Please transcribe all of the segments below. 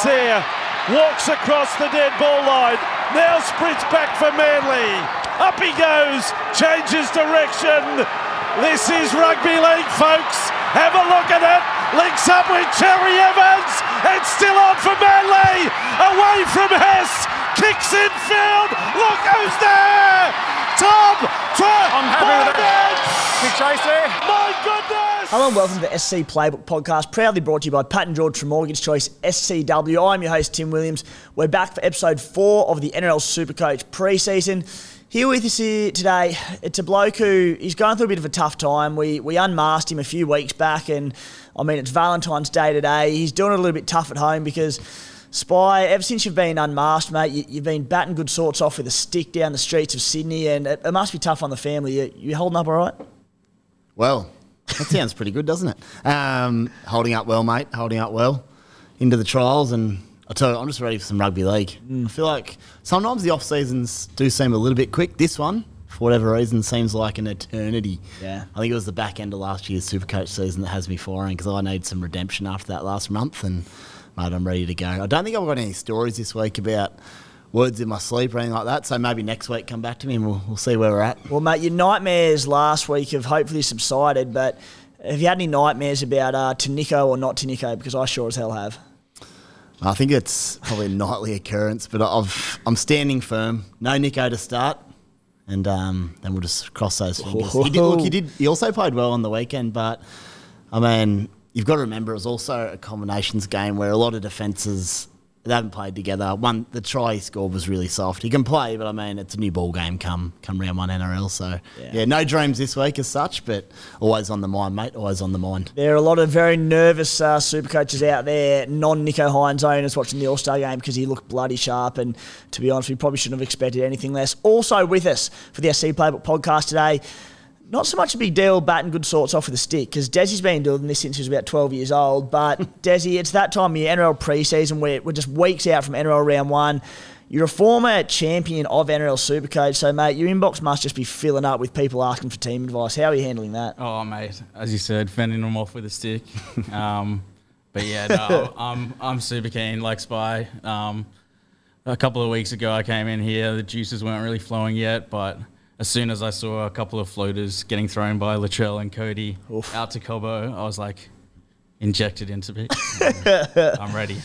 there, walks across the dead ball line, now sprints back for Manly. Up he goes, changes direction. This is rugby league, folks. Have a look at it. Links up with Cherry Evans. It's still on for Manly. Away from Hess. Kicks in field. Look who's there. Tom I'm happy with that. Big chase there. My goodness. Hello and welcome to the SC Playbook Podcast, proudly brought to you by Pat and George from Mortgage Choice SCW. I'm your host, Tim Williams. We're back for episode four of the NRL Supercoach preseason. Here with us here today, it's a bloke who he's going through a bit of a tough time. We we unmasked him a few weeks back, and I mean it's Valentine's Day today. He's doing it a little bit tough at home because Spy, ever since you've been unmasked, mate, you, you've been batting good sorts off with a stick down the streets of Sydney, and it, it must be tough on the family. You, you holding up all right? Well, that sounds pretty good, doesn't it? Um, holding up well, mate. Holding up well into the trials, and I tell you, I'm just ready for some rugby league. I feel like sometimes the off seasons do seem a little bit quick. This one, for whatever reason, seems like an eternity. Yeah. I think it was the back end of last year's Supercoach season that has me firing because I need some redemption after that last month, and mate, I'm ready to go. I don't think I've got any stories this week about words in my sleep or anything like that. So maybe next week come back to me and we'll, we'll see where we're at. Well, mate, your nightmares last week have hopefully subsided, but have you had any nightmares about uh, Tanico or not Tanico? Because I sure as hell have. I think it's probably a nightly occurrence, but I've I'm standing firm. No Nico to start, and um, then we'll just cross those fingers. He did, look, he did. He also played well on the weekend, but I mean, you've got to remember it was also a combinations game where a lot of defences they haven't played together. One the try he scored was really soft. He can play, but I mean, it's a new ball game come come round one NRL. So Yeah. yeah, no dreams this week as such, but always on the mind, mate. Always on the mind. There are a lot of very nervous uh, super coaches out there, non Nico Hynes owners watching the All Star game because he looked bloody sharp. And to be honest, we probably shouldn't have expected anything less. Also with us for the SC Playbook podcast today, not so much a big deal batting good sorts off with a stick because Desi's been doing this since he was about 12 years old. But Desi, it's that time of year, NRL preseason, where we're just weeks out from NRL round one. You're a former champion of NRL Supercoach, so mate, your inbox must just be filling up with people asking for team advice. How are you handling that? Oh, mate, as you said, fending them off with a stick. Um, but yeah, no, I'm I'm super keen. Like Spy, um, a couple of weeks ago, I came in here. The juices weren't really flowing yet, but as soon as I saw a couple of floaters getting thrown by Latrell and Cody out to Cobo, I was like, injected into me. I'm ready.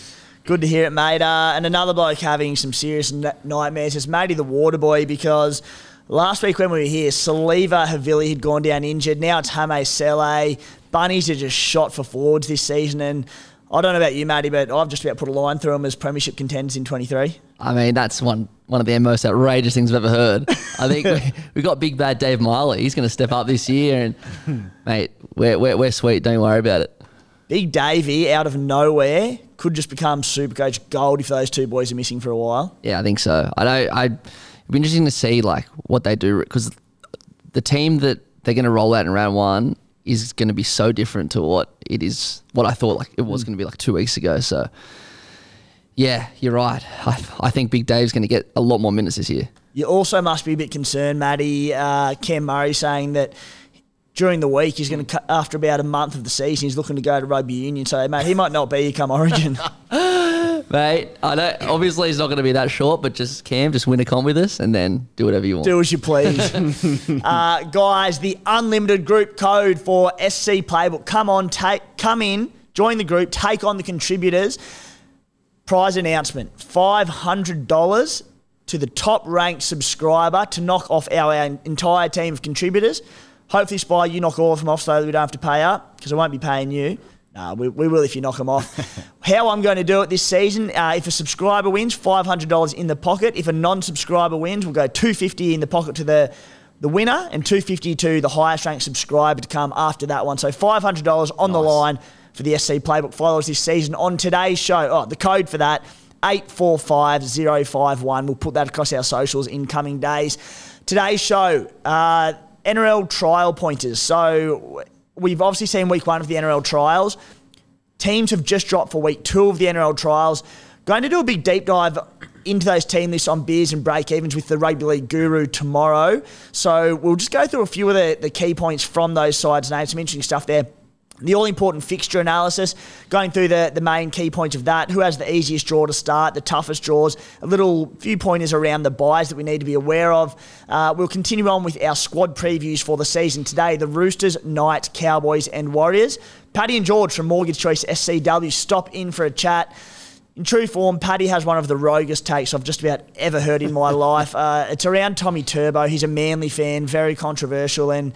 Good to hear it, mate. Uh, and another bloke having some serious n- nightmares is Matty the Water Boy because last week when we were here, Siliva Havili had gone down injured. Now it's Hame Sele. Bunnies are just shot for forwards this season. And I don't know about you, Matty, but I've just about put a line through them as premiership contenders in 23. I mean, that's one one of the most outrageous things I've ever heard. I think we, we got big bad Dave Miley. He's going to step up this year, and mate, we're, we're, we're sweet. Don't worry about it. Big Davey out of nowhere could just become Supercoach gold if those two boys are missing for a while. Yeah, I think so. I know. I it'd be interesting to see like what they do because the team that they're going to roll out in round one is going to be so different to what it is. What I thought like it was mm. going to be like two weeks ago. So. Yeah, you're right. I, I think Big Dave's going to get a lot more minutes this year. You also must be a bit concerned, Matty. Uh, Cam Murray saying that during the week he's going to, after about a month of the season, he's looking to go to rugby union. So, mate, he might not be here come Origin. Mate, I know. Obviously, he's not going to be that short, but just Cam, just win a comp with us, and then do whatever you want. Do as you please. uh, guys, the unlimited group code for SC Playbook. Come on, take, come in, join the group, take on the contributors. Prize announcement $500 to the top ranked subscriber to knock off our, our entire team of contributors. Hopefully, Spy, you knock all of them off so that we don't have to pay up because I won't be paying you. No, we, we will if you knock them off. How I'm going to do it this season, uh, if a subscriber wins, $500 in the pocket. If a non-subscriber wins, we'll go 250 in the pocket to the, the winner and 250 to the highest ranked subscriber to come after that one. So $500 on the line for the SC Playbook followers this season. On today's show, oh, the code for that, 845051. We'll put that across our socials in coming days. Today's show, uh, NRL trial pointers. So we've obviously seen week one of the NRL trials. Teams have just dropped for week two of the NRL trials. Going to do a big deep dive into those team lists on beers and break evens with the rugby league guru tomorrow. So we'll just go through a few of the, the key points from those sides names. Some interesting stuff there. The all important fixture analysis, going through the, the main key points of that. Who has the easiest draw to start, the toughest draws, a little few pointers around the buys that we need to be aware of. Uh, we'll continue on with our squad previews for the season today the Roosters, Knights, Cowboys, and Warriors. Paddy and George from Mortgage Choice SCW stop in for a chat. In true form, Paddy has one of the roguest takes I've just about ever heard in my life. Uh, it's around Tommy Turbo. He's a manly fan, very controversial, and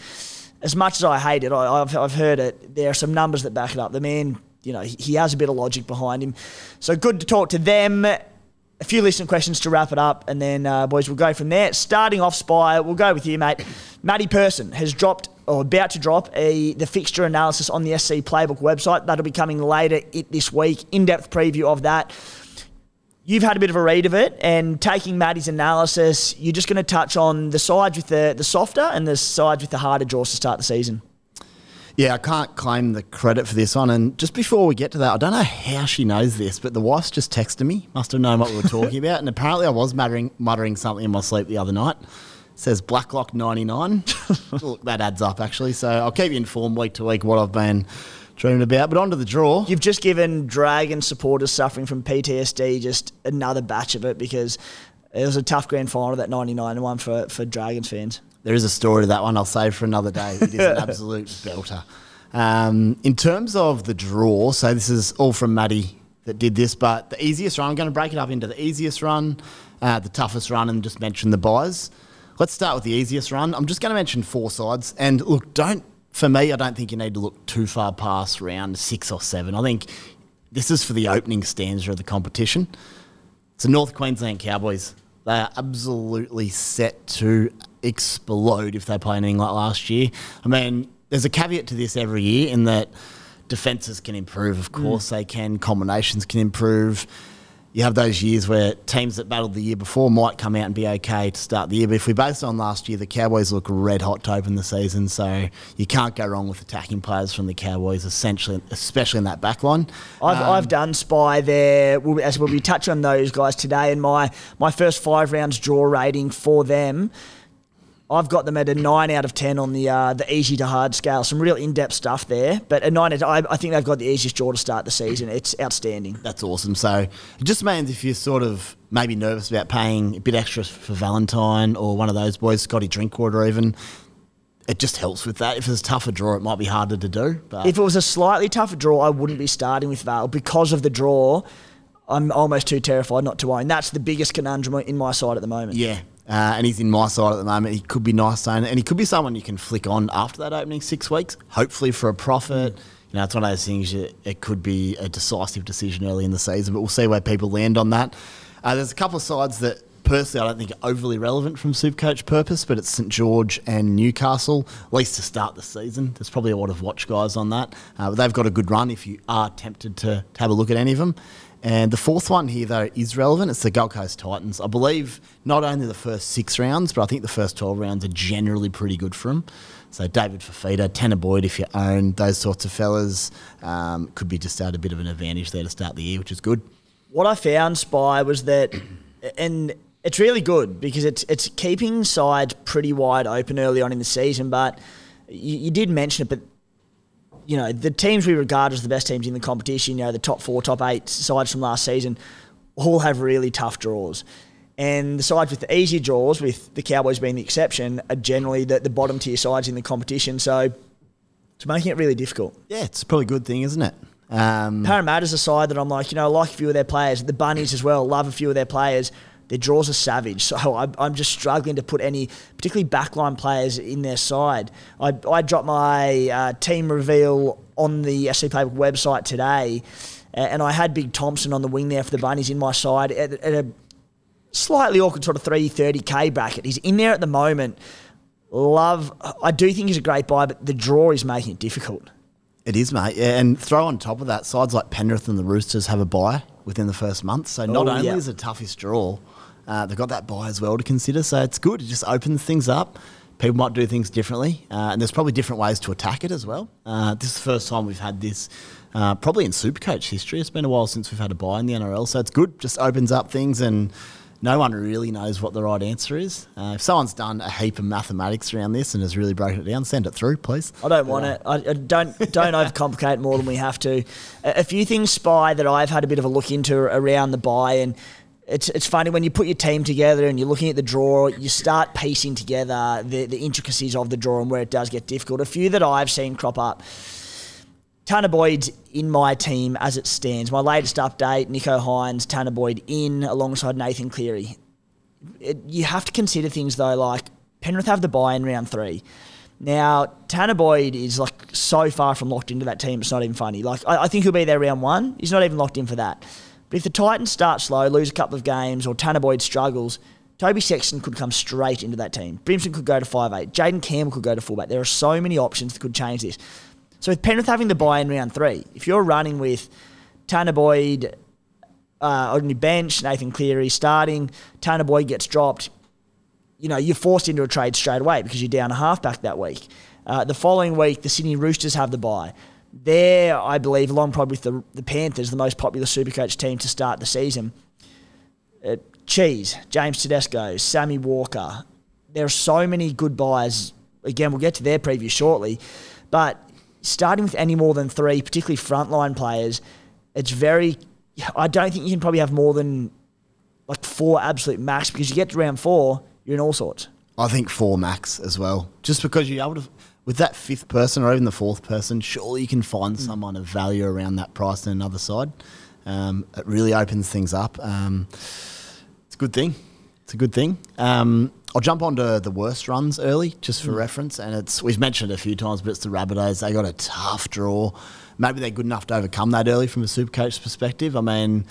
as much as I hate it, I, have I've heard it. There are some numbers that back it up. The man, you know, he, he has a bit of logic behind him. So good to talk to them. A few listener questions to wrap it up, and then uh, boys, we'll go from there. Starting off, Spy, we'll go with you, mate. Matty Person has dropped or about to drop a the fixture analysis on the SC Playbook website. That'll be coming later it this week. In depth preview of that you've had a bit of a read of it and taking Matty's analysis, you're just going to touch on the sides with the, the softer and the sides with the harder draws to start the season. Yeah, I can't claim the credit for this one. And just before we get to that, I don't know how she knows this, but the wife's just texted me. Must have known what we were talking about. And apparently, I was muttering, muttering something in my sleep the other night. It says Blacklock 99. Look, that adds up, actually. So I'll keep you informed week to week what I've been dreaming about. But onto the draw. You've just given Dragon supporters suffering from PTSD just another batch of it because it was a tough grand final that 99 one for, for Dragons fans. There is a story to that one I'll save for another day. It is an absolute belter. Um, in terms of the draw, so this is all from Matty that did this, but the easiest run, I'm going to break it up into the easiest run, uh, the toughest run, and just mention the buys. Let's start with the easiest run. I'm just going to mention four sides. And look, don't for me, I don't think you need to look too far past round six or seven. I think this is for the opening stanza of the competition. So North Queensland Cowboys, they are absolutely set to explode if they play anything like last year. I mean, there's a caveat to this every year in that defences can improve. Of course, mm. they can. Combinations can improve you have those years where teams that battled the year before might come out and be okay to start the year. But if we base on last year, the Cowboys look red hot to open the season, so you can't go wrong with attacking players from the Cowboys, essentially, especially in that back line. I've, um, I've done spy there, as we'll be touching on those guys today, and my, my first five rounds draw rating for them I've got them at a nine out of ten on the uh, the easy to hard scale. Some real in depth stuff there, but a nine. I, I think they've got the easiest draw to start the season. It's outstanding. That's awesome. So it just means if you're sort of maybe nervous about paying a bit extra for Valentine or one of those boys, Scotty Drinkwater, even. It just helps with that. If it's a tougher draw, it might be harder to do. But if it was a slightly tougher draw, I wouldn't be starting with Val because of the draw. I'm almost too terrified not to own. That's the biggest conundrum in my side at the moment. Yeah, uh, and he's in my side at the moment. He could be nice, and he could be someone you can flick on after that opening six weeks, hopefully for a profit. You know, it's one of those things. That it could be a decisive decision early in the season, but we'll see where people land on that. Uh, there's a couple of sides that personally I don't think are overly relevant from Supercoach purpose, but it's St George and Newcastle, at least to start the season. There's probably a lot of watch guys on that. Uh, but they've got a good run if you are tempted to, to have a look at any of them. And the fourth one here, though, is relevant. It's the Gold Coast Titans. I believe not only the first six rounds, but I think the first 12 rounds are generally pretty good for them. So David Fifita, Tanah Boyd, if you own those sorts of fellas, um, could be just at a bit of an advantage there to start the year, which is good. What I found, Spy, was that, and it's really good because it's it's keeping sides pretty wide open early on in the season. But you, you did mention it, but you know, the teams we regard as the best teams in the competition, you know, the top four, top eight sides from last season, all have really tough draws. And the sides with the easy draws, with the Cowboys being the exception, are generally the, the bottom tier sides in the competition. So it's making it really difficult. Yeah, it's probably a good thing, isn't it? Um, Parramatta's a side that I'm like, you know, I like a few of their players. The Bunnies as well, love a few of their players their draws are savage. So I, I'm just struggling to put any, particularly backline players, in their side. I, I dropped my uh, team reveal on the SC Paper website today, and I had Big Thompson on the wing there for the Bunnies in my side at, at a slightly awkward sort of 330k bracket. He's in there at the moment. Love, I do think he's a great buy, but the draw is making it difficult. It is, mate. Yeah, and throw on top of that, sides like Penrith and the Roosters have a buy within the first month. So not oh, only yeah. is it toughest draw, uh, they've got that buy as well to consider, so it's good. It just opens things up. People might do things differently, uh, and there's probably different ways to attack it as well. Uh, this is the first time we've had this, uh, probably in Supercoach history. It's been a while since we've had a buy in the NRL, so it's good. Just opens up things and no one really knows what the right answer is. Uh, if someone's done a heap of mathematics around this and has really broken it down, send it through, please. I don't want it. I, I don't don't overcomplicate more than we have to. A, a few things, spy, that I've had a bit of a look into around the buy, and it's it's funny when you put your team together and you're looking at the draw, you start piecing together the the intricacies of the draw and where it does get difficult. A few that I've seen crop up. Tanah Boyd's in my team as it stands. My latest update: Nico Hynes, Tanah Boyd in alongside Nathan Cleary. It, you have to consider things though, like Penrith have the buy in round three. Now, Tanah Boyd is like so far from locked into that team, it's not even funny. Like, I, I, think he'll be there round one. He's not even locked in for that. But if the Titans start slow, lose a couple of games, or Tanah Boyd struggles, Toby Sexton could come straight into that team. Brimson could go to five eight. Jayden Campbell could go to fullback. There are so many options that could change this. So with Penrith having the buy in round three, if you're running with Tanah Boyd uh, on your bench, Nathan Cleary starting, Tanah Boyd gets dropped, you know, you're forced into a trade straight away because you're down a halfback that week. Uh, the following week, the Sydney Roosters have the buy. They're, I believe, along probably with the, the Panthers, the most popular Supercoach team to start the season. Uh, Cheese, James Tedesco, Sammy Walker. There are so many good buys. Again, we'll get to their preview shortly. But starting with any more than three, particularly frontline players, it's very. I don't think you can probably have more than like four absolute max because you get to round four you're in all sorts. I think four max as well. Just because you're able to, with that fifth person or even the fourth person, surely you can find mm. someone of value around that price on another side. Um, it really opens things up. Um, it's a good thing. It's a good thing. Um, I'll jump onto the worst runs early, just for mm. reference. And it's we've mentioned it a few times, but it's the Rabbitohs. They got a tough draw. Maybe they're good enough to overcome that early from a super coach perspective. I mean,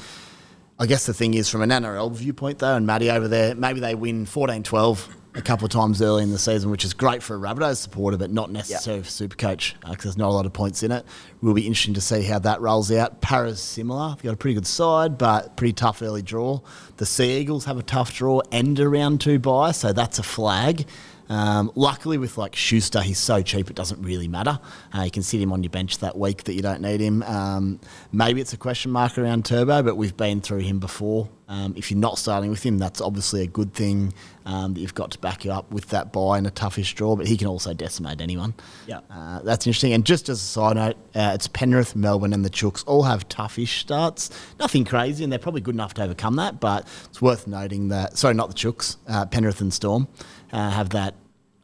I guess the thing is, from an NRL viewpoint, though, and Matty over there, maybe they win 14 12 a couple of times early in the season, which is great for a Rabbitohs supporter, but not necessarily yep. for Supercoach because uh, there's not a lot of points in it. Will be interesting to see how that rolls out. Para's similar. They've got a pretty good side, but pretty tough early draw. The Sea Eagles have a tough draw and a round two bye, so that's a flag. Um, luckily, with like Schuster, he's so cheap it doesn't really matter. Uh, you can sit him on your bench that week that you don't need him. Um, maybe it's a question mark around Turbo, but we've been through him before. Um, if you're not starting with him, that's obviously a good thing um, that you've got to back you up with that buy in a toughish draw. But he can also decimate anyone. Yeah, uh, that's interesting. And just as a side note, uh, it's Penrith, Melbourne, and the Chooks all have toughish starts. Nothing crazy, and they're probably good enough to overcome that. But it's worth noting that. Sorry, not the Chooks. Uh, Penrith and Storm uh, have that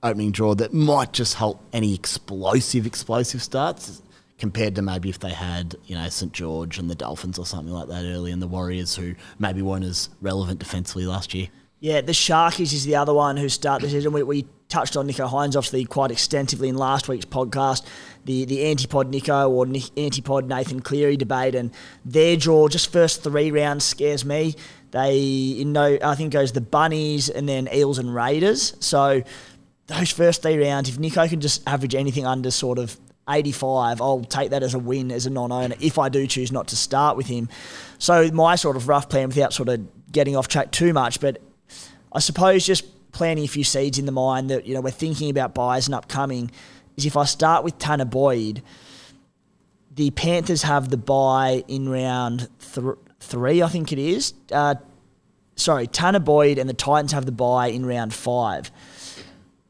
opening draw that might just help any explosive, explosive starts compared to maybe if they had, you know, St George and the Dolphins or something like that early and the Warriors who maybe weren't as relevant defensively last year. Yeah, the Sharkies is the other one who start the season. We, we touched on Nicho Hynes obviously quite extensively in last week's podcast. The the antipod Nicho or antipod Nathan Cleary debate and their draw just first three rounds scares me. They you know I think goes the Bunnies and then Eels and Raiders. So those first three rounds, if Nicho can just average anything under sort of 85, I'll take that as a win as a non-owner if I do choose not to start with him. So my sort of rough plan, without sort of getting off track too much, but I suppose just planting a few seeds in the mind that you know we're thinking about buys and upcoming is if I start with Tanah Boyd, the Panthers have the buy in round th- three, I think it is. Uh, sorry, Tanah Boyd and the Titans have the buy in round five.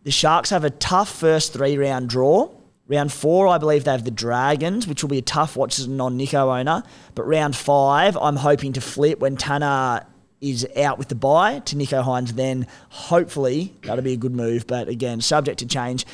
The Sharks have a tough first three round draw. Round four, I believe they have the Dragons, which will be a tough watch as a non Nico owner. But round five, I'm hoping to flip when Tanah is out with the buy to Nico Hynes. Then hopefully that'll be a good move. But again, subject to change.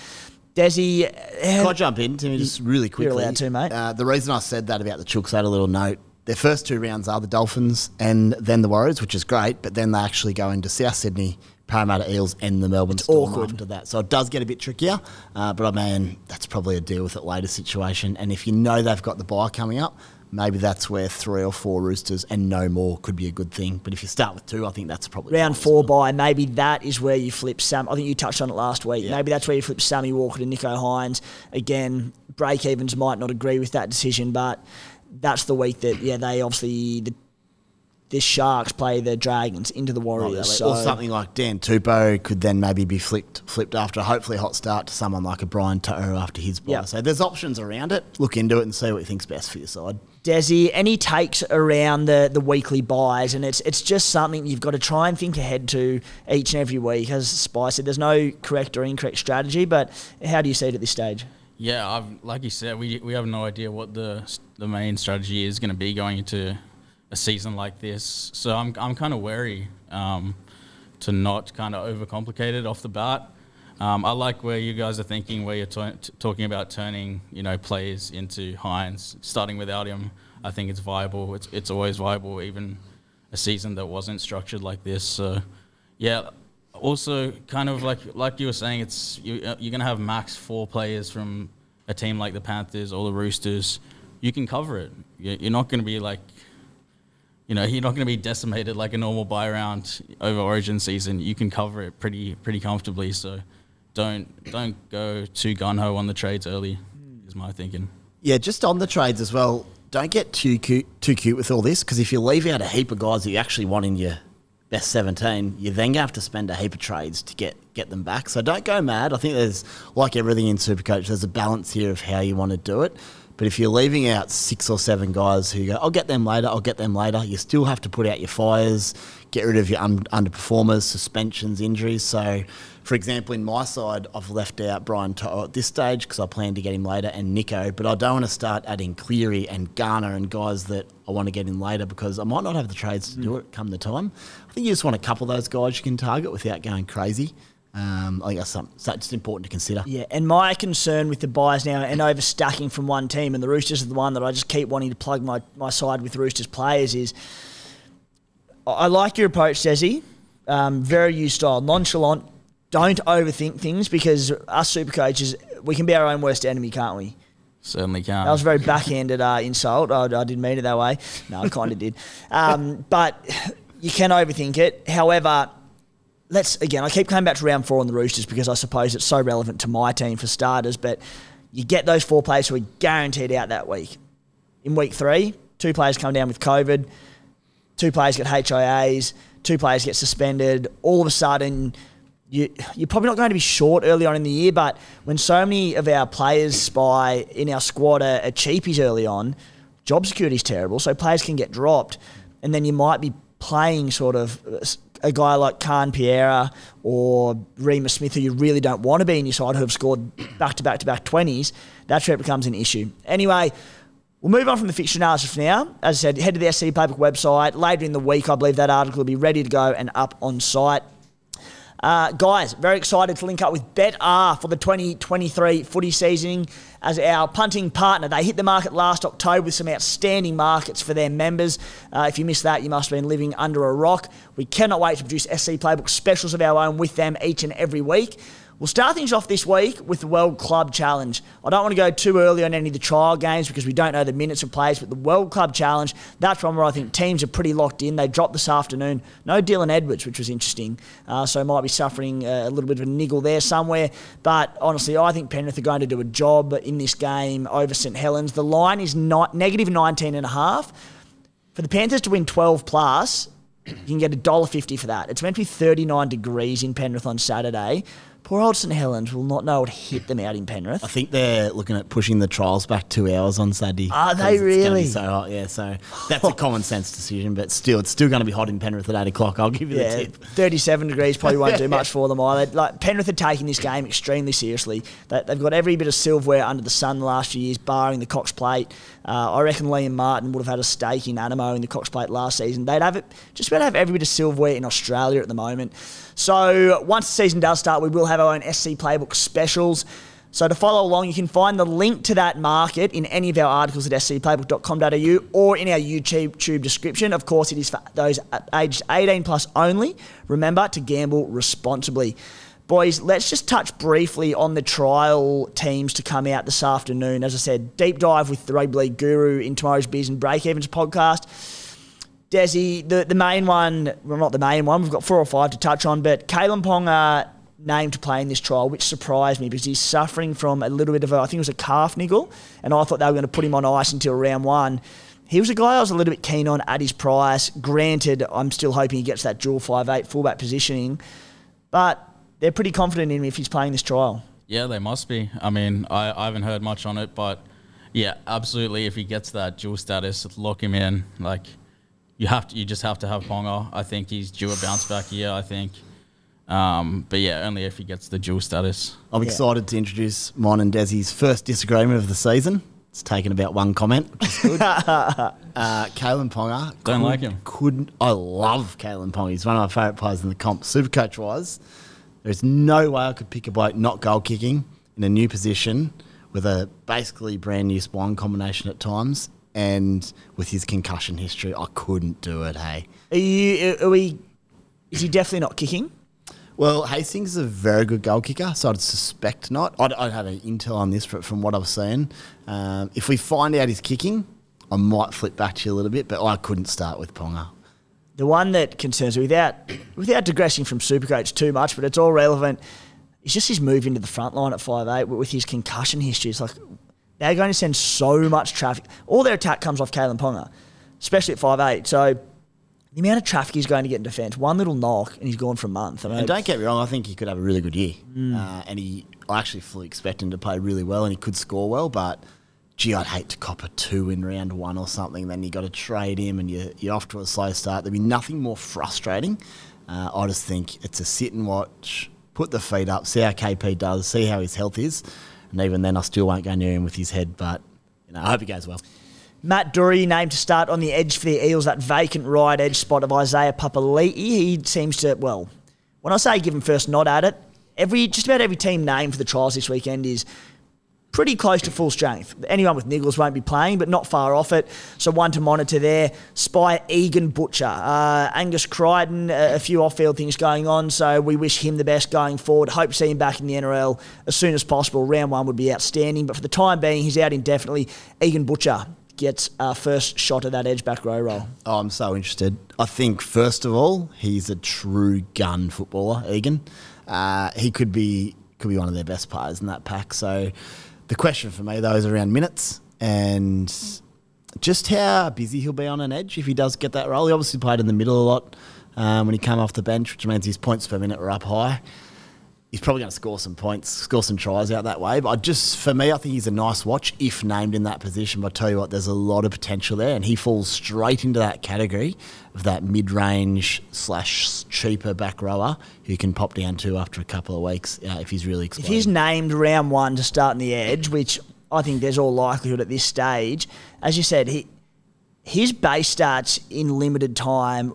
Desi, can I jump in, Timmy, just really quickly? You're allowed to, mate. Uh, the reason I said that about the Chooks, I had a little note. Their first two rounds are the Dolphins and then the Warriors, which is great. But then they actually go into South Sydney Parramatta Eels and the Melbourne it's Storm awkward. after that. So it does get a bit trickier. Uh, but I mean, that's probably a deal with it later situation. And if you know they've got the buy coming up, maybe that's where three or four Roosters and no more could be a good thing. But if you start with two, I think that's probably round four buy. Maybe that is where you flip Sam. I think you touched on it last week. Yeah. Maybe that's where you flip Sammy Walker to Nico Hynes. Again, break evens might not agree with that decision, but that's the week that yeah they obviously the the Sharks play the Dragons into the Warriors. so. Or something like Dan Tupou could then maybe be flipped flipped after hopefully hot start to someone like a Brian To'o after his bye. Yep. So there's options around it. Look into it and see what you think's best for your side. Desi, any takes around the, the weekly buys, and it's it's just something you've got to try and think ahead to each and every week. As Spice said, there's no correct or incorrect strategy, but how do you see it at this stage? Yeah, I've, like you said, we, we have no idea what the the main strategy is going to be going into a season like this. So I'm I'm kind of wary um, to not kind of overcomplicate it off the bat. Um, I like where you guys are thinking, where you're t- talking about turning, you know, players into Hynes, starting without him. I think it's viable. It's it's always viable, even a season that wasn't structured like this. So, yeah. Also, kind of like like you were saying, it's you, uh, you're gonna have max four players from a team like the Panthers or the Roosters. You can cover it. You're not gonna be like you know, you're not going to be decimated like a normal buy round over Origin season. You can cover it pretty pretty comfortably. So don't don't go too gun ho on the trades early. Hmm. Is my thinking. Yeah, just on the trades as well. Don't get too cute, too cute with all this because if you leave out a heap of guys that you actually want in your best 17, you're then going to have to spend a heap of trades to get, get them back. So don't go mad. I think there's, like everything in Supercoach, there's a balance here of how you want to do it. But if you're leaving out six or seven guys who go, I'll get them later, I'll get them later, you still have to put out your fires, get rid of your un- underperformers, suspensions, injuries. So, for example, in my side, I've left out Brian To'o at this stage because I plan to get him later and Nico, but I don't want to start adding Cleary and Garner and guys that I want to get in later because I might not have the trades to do mm. it come the time. I think you just want a couple of those guys you can target without going crazy. Um, I think that's, something, that's important to consider. Yeah, and my concern with the buys now and overstacking from one team, and the Roosters are the one that I just keep wanting to plug my, my side with Roosters players is I like your approach, Desi. Um, very you style, nonchalant. Don't overthink things because us super coaches, we can be our own worst enemy, can't we? Certainly can. That was a very backhanded uh, insult. I, I, didn't mean it that way. No, I kind of did. Um, but you can overthink it. However, let's again. I keep coming back to round four on the Roosters because I suppose it's so relevant to my team for starters. But you get those four players who are guaranteed out that week. In week three, two players come down with COVID, two players get HIAs, two players get suspended. All of a sudden, you, you're probably not going to be short early on in the year, but when so many of our players spy in our squad are, are cheapies early on, job security is terrible, so players can get dropped, and then you might be playing sort of uh, a guy like Khan Pereira or Remus Smith, who you really don't want to be in your side, who have scored back to back to back 20s, that's where it becomes an issue. Anyway, we'll move on from the fixture analysis for now. As I said, head to the SC Playbook website. Later in the week, I believe that article will be ready to go and up on site. Uh, guys, very excited to link up with BetR for the 2023 footy season as our punting partner. They hit the market last October with some outstanding markets for their members. Uh, if you missed that, you must have been living under a rock. We cannot wait to produce SC Playbook specials of our own with them each and every week. We'll start things off this week with the World Club Challenge. I don't want to go too early on any of the trial games because we don't know the minutes of plays, but the World Club Challenge, that's one where I think teams are pretty locked in. They dropped this afternoon. No Dylan Edwards, which was interesting. Uh, so might be suffering a little bit of a niggle there somewhere. But honestly, I think Penrith are going to do a job in this game over St Helens. The line is not negative 19 and a half. For the Panthers to win 12 plus, you can get $1.50 for that. It's meant to be 39 degrees in Penrith on Saturday. Poor old St Helens will not know what hit them out in Penrith. I think they're looking at pushing the trials back two hours on Saturday. Are they it's gonna be really? so hot, yeah. So that's a common sense decision, but still, it's still going to be hot in Penrith at eight o'clock. I'll give you Yeah, the tip. 37 degrees probably won't do much for them either. Like Penrith are taking this game extremely seriously. They, they've got every bit of silverware under the sun the last few years, barring the Cox Plate. Uh, I reckon Liam Martin would have had a stake in Anamoe in the Cox Plate last season. They'd have it just about have every bit of silverware in Australia at the moment. So once the season does start, we will have our own SC Playbook specials. So to follow along, you can find the link to that market in any of our articles at scplaybook.com.au or in our YouTube tube description. Of course, it is for those aged 18 plus only. Remember to gamble responsibly. Boys, let's just touch briefly on the trial teams to come out this afternoon. As I said, deep dive with the Rugby League Guru in tomorrow's Beers and Break Evens podcast. Desi, the, the main one, well, not the main one, we've got four or five to touch on, but Kalyn Ponga named to play in this trial, which surprised me because he's suffering from a little bit of a, I think it was a calf niggle, and I thought they were going to put him on ice until round one. He was a guy I was a little bit keen on at his price. Granted, I'm still hoping he gets that dual 5'8 fullback positioning, but they're pretty confident in him if he's playing this trial. Yeah, they must be. I mean, I, I haven't heard much on it, but Yeah, absolutely. If he gets that dual status, lock him in. Like you have to, you just have to have Ponga. I think he's due a bounce back year. I think. Um, but yeah, only if he gets the dual status. I'm excited to introduce mine and Desi's first disagreement of the season. It's taken about one comment, which is good. uh, Kalyn Ponga. Don't could- like him. Couldn't. I love Kalyn Ponga. He's one of my favourite players in the comp. Supercoach wise, there's no way I could pick a bloke not goal kicking in a new position with a basically brand new spine combination at times, and with his concussion history, I couldn't do it. Hey. Are you? Are we? Is he definitely not kicking? Well, Hastings is a very good goal kicker, so I'd suspect not. I'd, I'd have an intel on this fr- from what I've seen. Um, if we find out he's kicking, I might flip back to you a little bit, but I couldn't start with Ponga. The one that concerns me, without without digressing from Supercoach too much, but it's all relevant, It's just his move into the front line at five eight with his concussion history. It's like they're going to send so much traffic. All their attack comes off Kalyn Ponga, especially at five eight. So the amount of traffic he's going to get in defence, one little knock, and he's gone for a month. I mean, And don't get me wrong, I think he could have a really good year. Uh, and he, I actually fully expect him to play really well, and he could score well. But gee, I'd hate to cop a two in round one or something. Then you got to trade him, and you, you're off to a slow start. There'd be nothing more frustrating. Uh, I just think it's a sit and watch, put the feet up, see how KP does, see how his health is, and even then, I still won't go near him with his head. But you know, I hope he goes well. Matt Doorey named to start on the edge for the Eels, that vacant right edge spot of Isaiah Papali'i. He seems to, well, when I say give him first nod at it, every just about every team named for the trials this weekend is pretty close to full strength. Anyone with niggles won't be playing, but not far off it. So one to monitor there. Spy Egan Butcher, uh, Angus Crichton, a, few off-field things going on. So we wish him the best going forward. Hope to see him back in the NRL as soon as possible. Round one would be outstanding, but for the time being, he's out indefinitely. Egan Butcher gets uh, first shot at that edge back row roll. Oh, I'm so interested. I think first of all, he's a true gun footballer. Egan, uh, he could be could be one of their best players in that pack. So, the question for me though is around minutes and just how busy he'll be on an edge if he does get that role. He obviously played in the middle a lot um, when he came off the bench, which means his points per minute were up high. He's probably going to score some points, score some tries out that way. But I just, for me, I think he's a nice watch if named in that position. But I tell you what, there's a lot of potential there, and he falls straight into that category of that mid-range slash cheaper back rower who can pop down to after a couple of weeks uh, if he's really If he's named round one to start in the edge, which I think there's all likelihood at this stage, as you said, he his base starts in limited time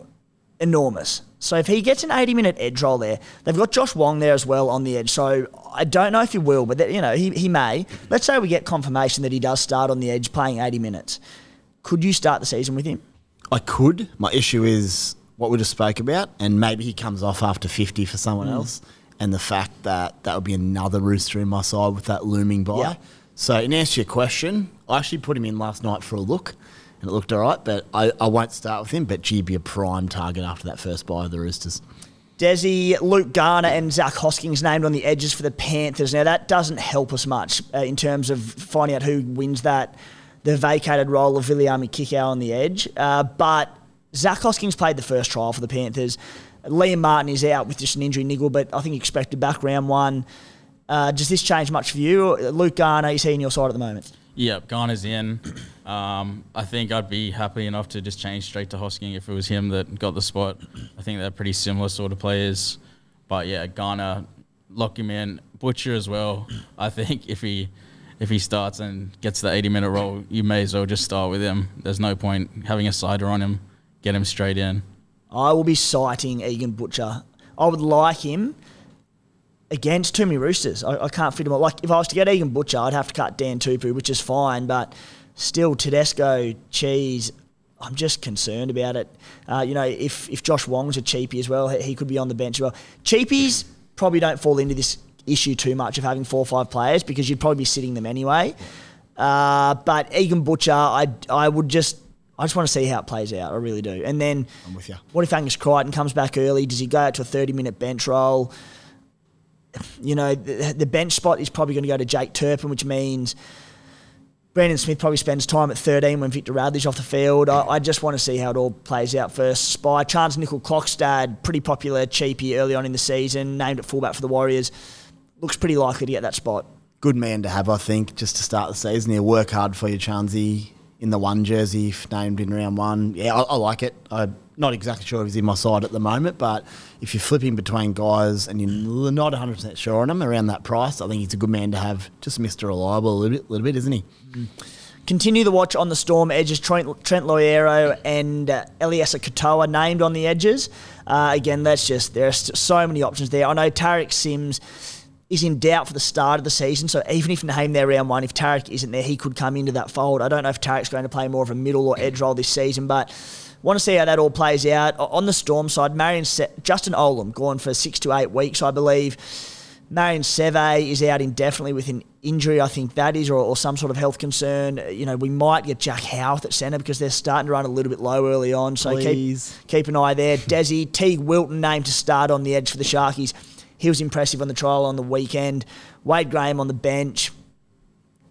enormous. So if he gets an 80 minute edge roll there, they've got Josh Wong there as well on the edge. So I don't know if he will, but that, you know he, he may. Let's say we get confirmation that he does start on the edge playing 80 minutes. Could you start the season with him? I could. My issue is what we just spoke about, and maybe he comes off after 50 for someone hmm. else, and the fact that that would be another rooster in my side with that looming by. Yeah. So, in answer to your question, I actually put him in last night for a look, and it looked all right, but I, I won't start with him, but gee, be a prime target after that first buy of the Roosters. Desi, Luke Garner, and Zach Hoskins named on the edges for the Panthers. Now that doesn't help us much uh, in terms of finding out who wins that the vacated role of Viliami Kikau on the edge. Uh, but Zach Hoskins played the first trial for the Panthers. Liam Martin is out with just an injury niggle, but I think expected back round one. Uh, does this change much for you? Luke Garner, you see on your side at the moment. Yeah, Garner's in. Um, I think I'd be happy enough to just change straight to Hosking if it was him that got the spot. I think they're pretty similar sort of players. But yeah, Garner, lock him in. Butcher as well. I think if he if he starts and gets the 80 minute role, you may as well just start with him. There's no point having a cider on him. Get him straight in. I will be citing Egan Butcher. I would like him against too many Roosters. I, I can't fit them all. Like if I was to get Egan Butcher, I'd have to cut Dan Tupou, which is fine, but still Tedesco, Cheese. I'm just concerned about it. Uh, you know, if if Josh Wong's a cheapie as well, he, he could be on the bench as well. Cheapies probably don't fall into this issue too much of having four or five players because you'd probably be sitting them anyway. Uh, but Egan Butcher, I I would just I just want to see how it plays out. I really do. And then I'm with you. what if Angus Crichton comes back early? Does he go out to a 30 minute bench role? You know, the, the bench spot is probably going to go to Jake Turpin, which means Brandon Smith probably spends time at 13 when Victor Radley's off the field. I, I just want to see how it all plays out first. Spy, Charnze Nicoll-Klokstad, pretty popular cheapie early on in the season, named at fullback for the Warriors. Looks pretty likely to get that spot. good man to have, I think, just to start the season. He'll work hard for you, Chansey, in the one jersey, if named in round one. Yeah, I, I like it. I'm not exactly sure if he's in my side at the moment, but if you're flipping between guys and you're not 100% sure on him around that price, I think he's a good man to have. Just Mr. Reliable a little bit, little bit isn't he? Continue the watch on the Storm edges. Trent, Trent Loiero and uh, Eliesa Katoa named on the edges. Uh, again, that's just there are so many options there. I know Tariq Sims is in doubt for the start of the season, so even if named there round one, if Tariq isn't there, he could come into that fold. I don't know if Tariq's going to play more of a middle or edge role this season, but want to see how that all plays out. On the Storm side, Marion Se- Justin Olam gone for six to eight weeks, I believe. Marion Seve is out indefinitely with an injury, I think that is, or, or some sort of health concern. Uh, you know, we might get Jack Howarth at centre because they're starting to run a little bit low early on. So keep, keep an eye there. Desi, Teig Wilton named to start on the edge for the Sharkies. He was impressive on the trial on the weekend. Wade Graham on the bench.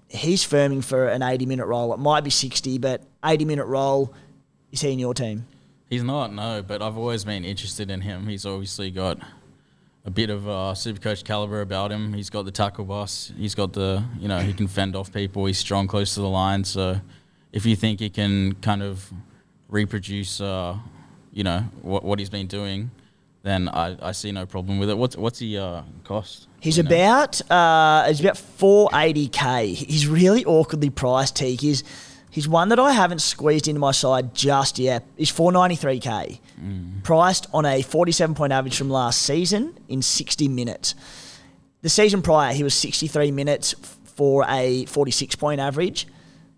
He's firming for an 80 minute role. It might be 60, but 80 minute role. Is he in your team? He's not, no, but I've always been interested in him. He's obviously got a bit of uh, super coach caliber about him. He's got the tackle boss. He's got the, you know, he can fend off people. He's strong close to the line. So if you think he can kind of reproduce, uh, you know, what, what he's been doing, then I, I see no problem with it. What's what's he uh, cost? He's know? about uh, he's about four eighty k. He's really awkwardly priced. Teig. He's one that I haven't squeezed into my side just yet. He's four ninety three k, priced on a forty seven point average from last season in sixty minutes. The season prior, he was sixty three minutes for a forty six point average.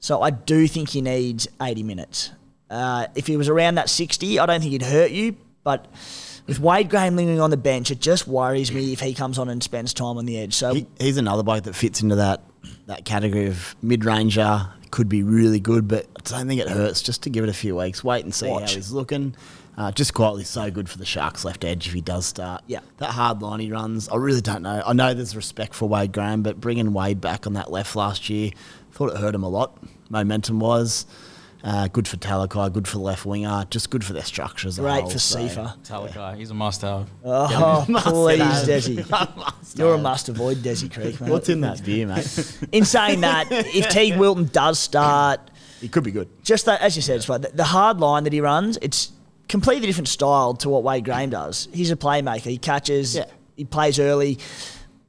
So I do think he needs eighty minutes. Uh, if he was around that sixty, I don't think he'd hurt you, but. With Wade Graham lingering on the bench, it just worries me if he comes on and spends time on the edge. So He, he's another bloke that fits into that that category of mid ranger. Could be really good, but I don't think it hurts just to give it a few weeks. Wait and see Watch. how he's looking. Uh, just quietly so good for the Sharks left edge if he does start. Yeah. That hard line he runs, I really don't know. I know there's respect for Wade Graham, but bringing Wade back on that left last year, thought it hurt him a lot, momentum wise. Uh, good for Talakai, good for the left winger, just good for their structures. as Great whole, for so- Sifa. Talakai, he's a must-have. Oh, Must please, have. Desi. You're a must avoid, Desi Creek, mate. What's in that beer, mate? In saying that, if Teig Wilton does start, he could be good. just that, as you said, it's right, the, the hard line that he runs, it's completely different style to what Wade Graham does. He's a playmaker. He catches, Yeah. he plays early.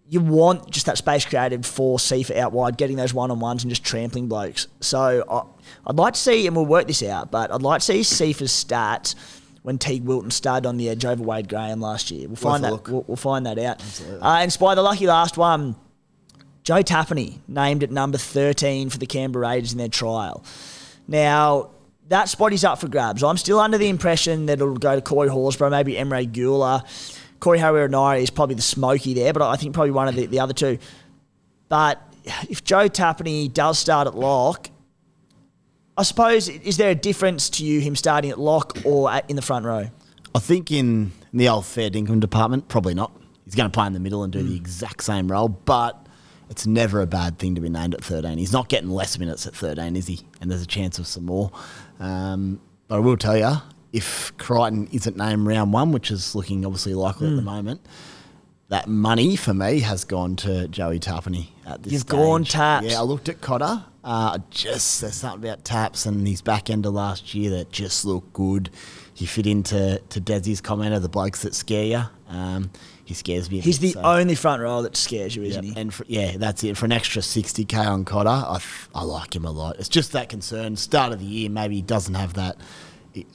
You want just that space created for Sifa out wide, getting those one on ones and just trampling blokes. So I, I'd like to see, and we'll work this out, but I'd like to see Sifa's stats when Teig Wilton started on the edge over Wade Graham last year. We'll find that. We'll, we'll find that out. Uh, and Spy, the lucky last one. Joe Tapine named at number 13 for the Canberra Raiders in their trial. Now, that spot is up for grabs. I'm still under the impression that it'll go to Corey Horsburgh, maybe Emre Guler. Corey Harrier is probably the smoky there, but I think probably one of the, the other two. But if Joe Tapine does start at lock, I suppose, is there a difference to you him starting at lock or at, in the front row? I think in the old fair dinkum department, probably not. He's going to play in the middle and do Hmm. the exact same role, but it's never a bad thing to be named at 13. He's not getting less minutes at 13, is he? And there's a chance of some more. Um, but I will tell you, if Crichton isn't named round one, which is looking obviously likely Hmm. at the moment, that money for me has gone to Joey Tapine at this You've stage. gone Taps. Yeah, I looked at Cotter. Uh, just there's something about Taps and his back end of last year that just looked good. He fit into to Desi's comment of the blokes that scare you. Um, he scares me. A He's bit, the so- only front row that scares you, isn't Yep. he? And for, yeah, that's it. For an extra 60k on Cotter, I, I like him a lot. It's just that concern. Start of the year, maybe he doesn't have that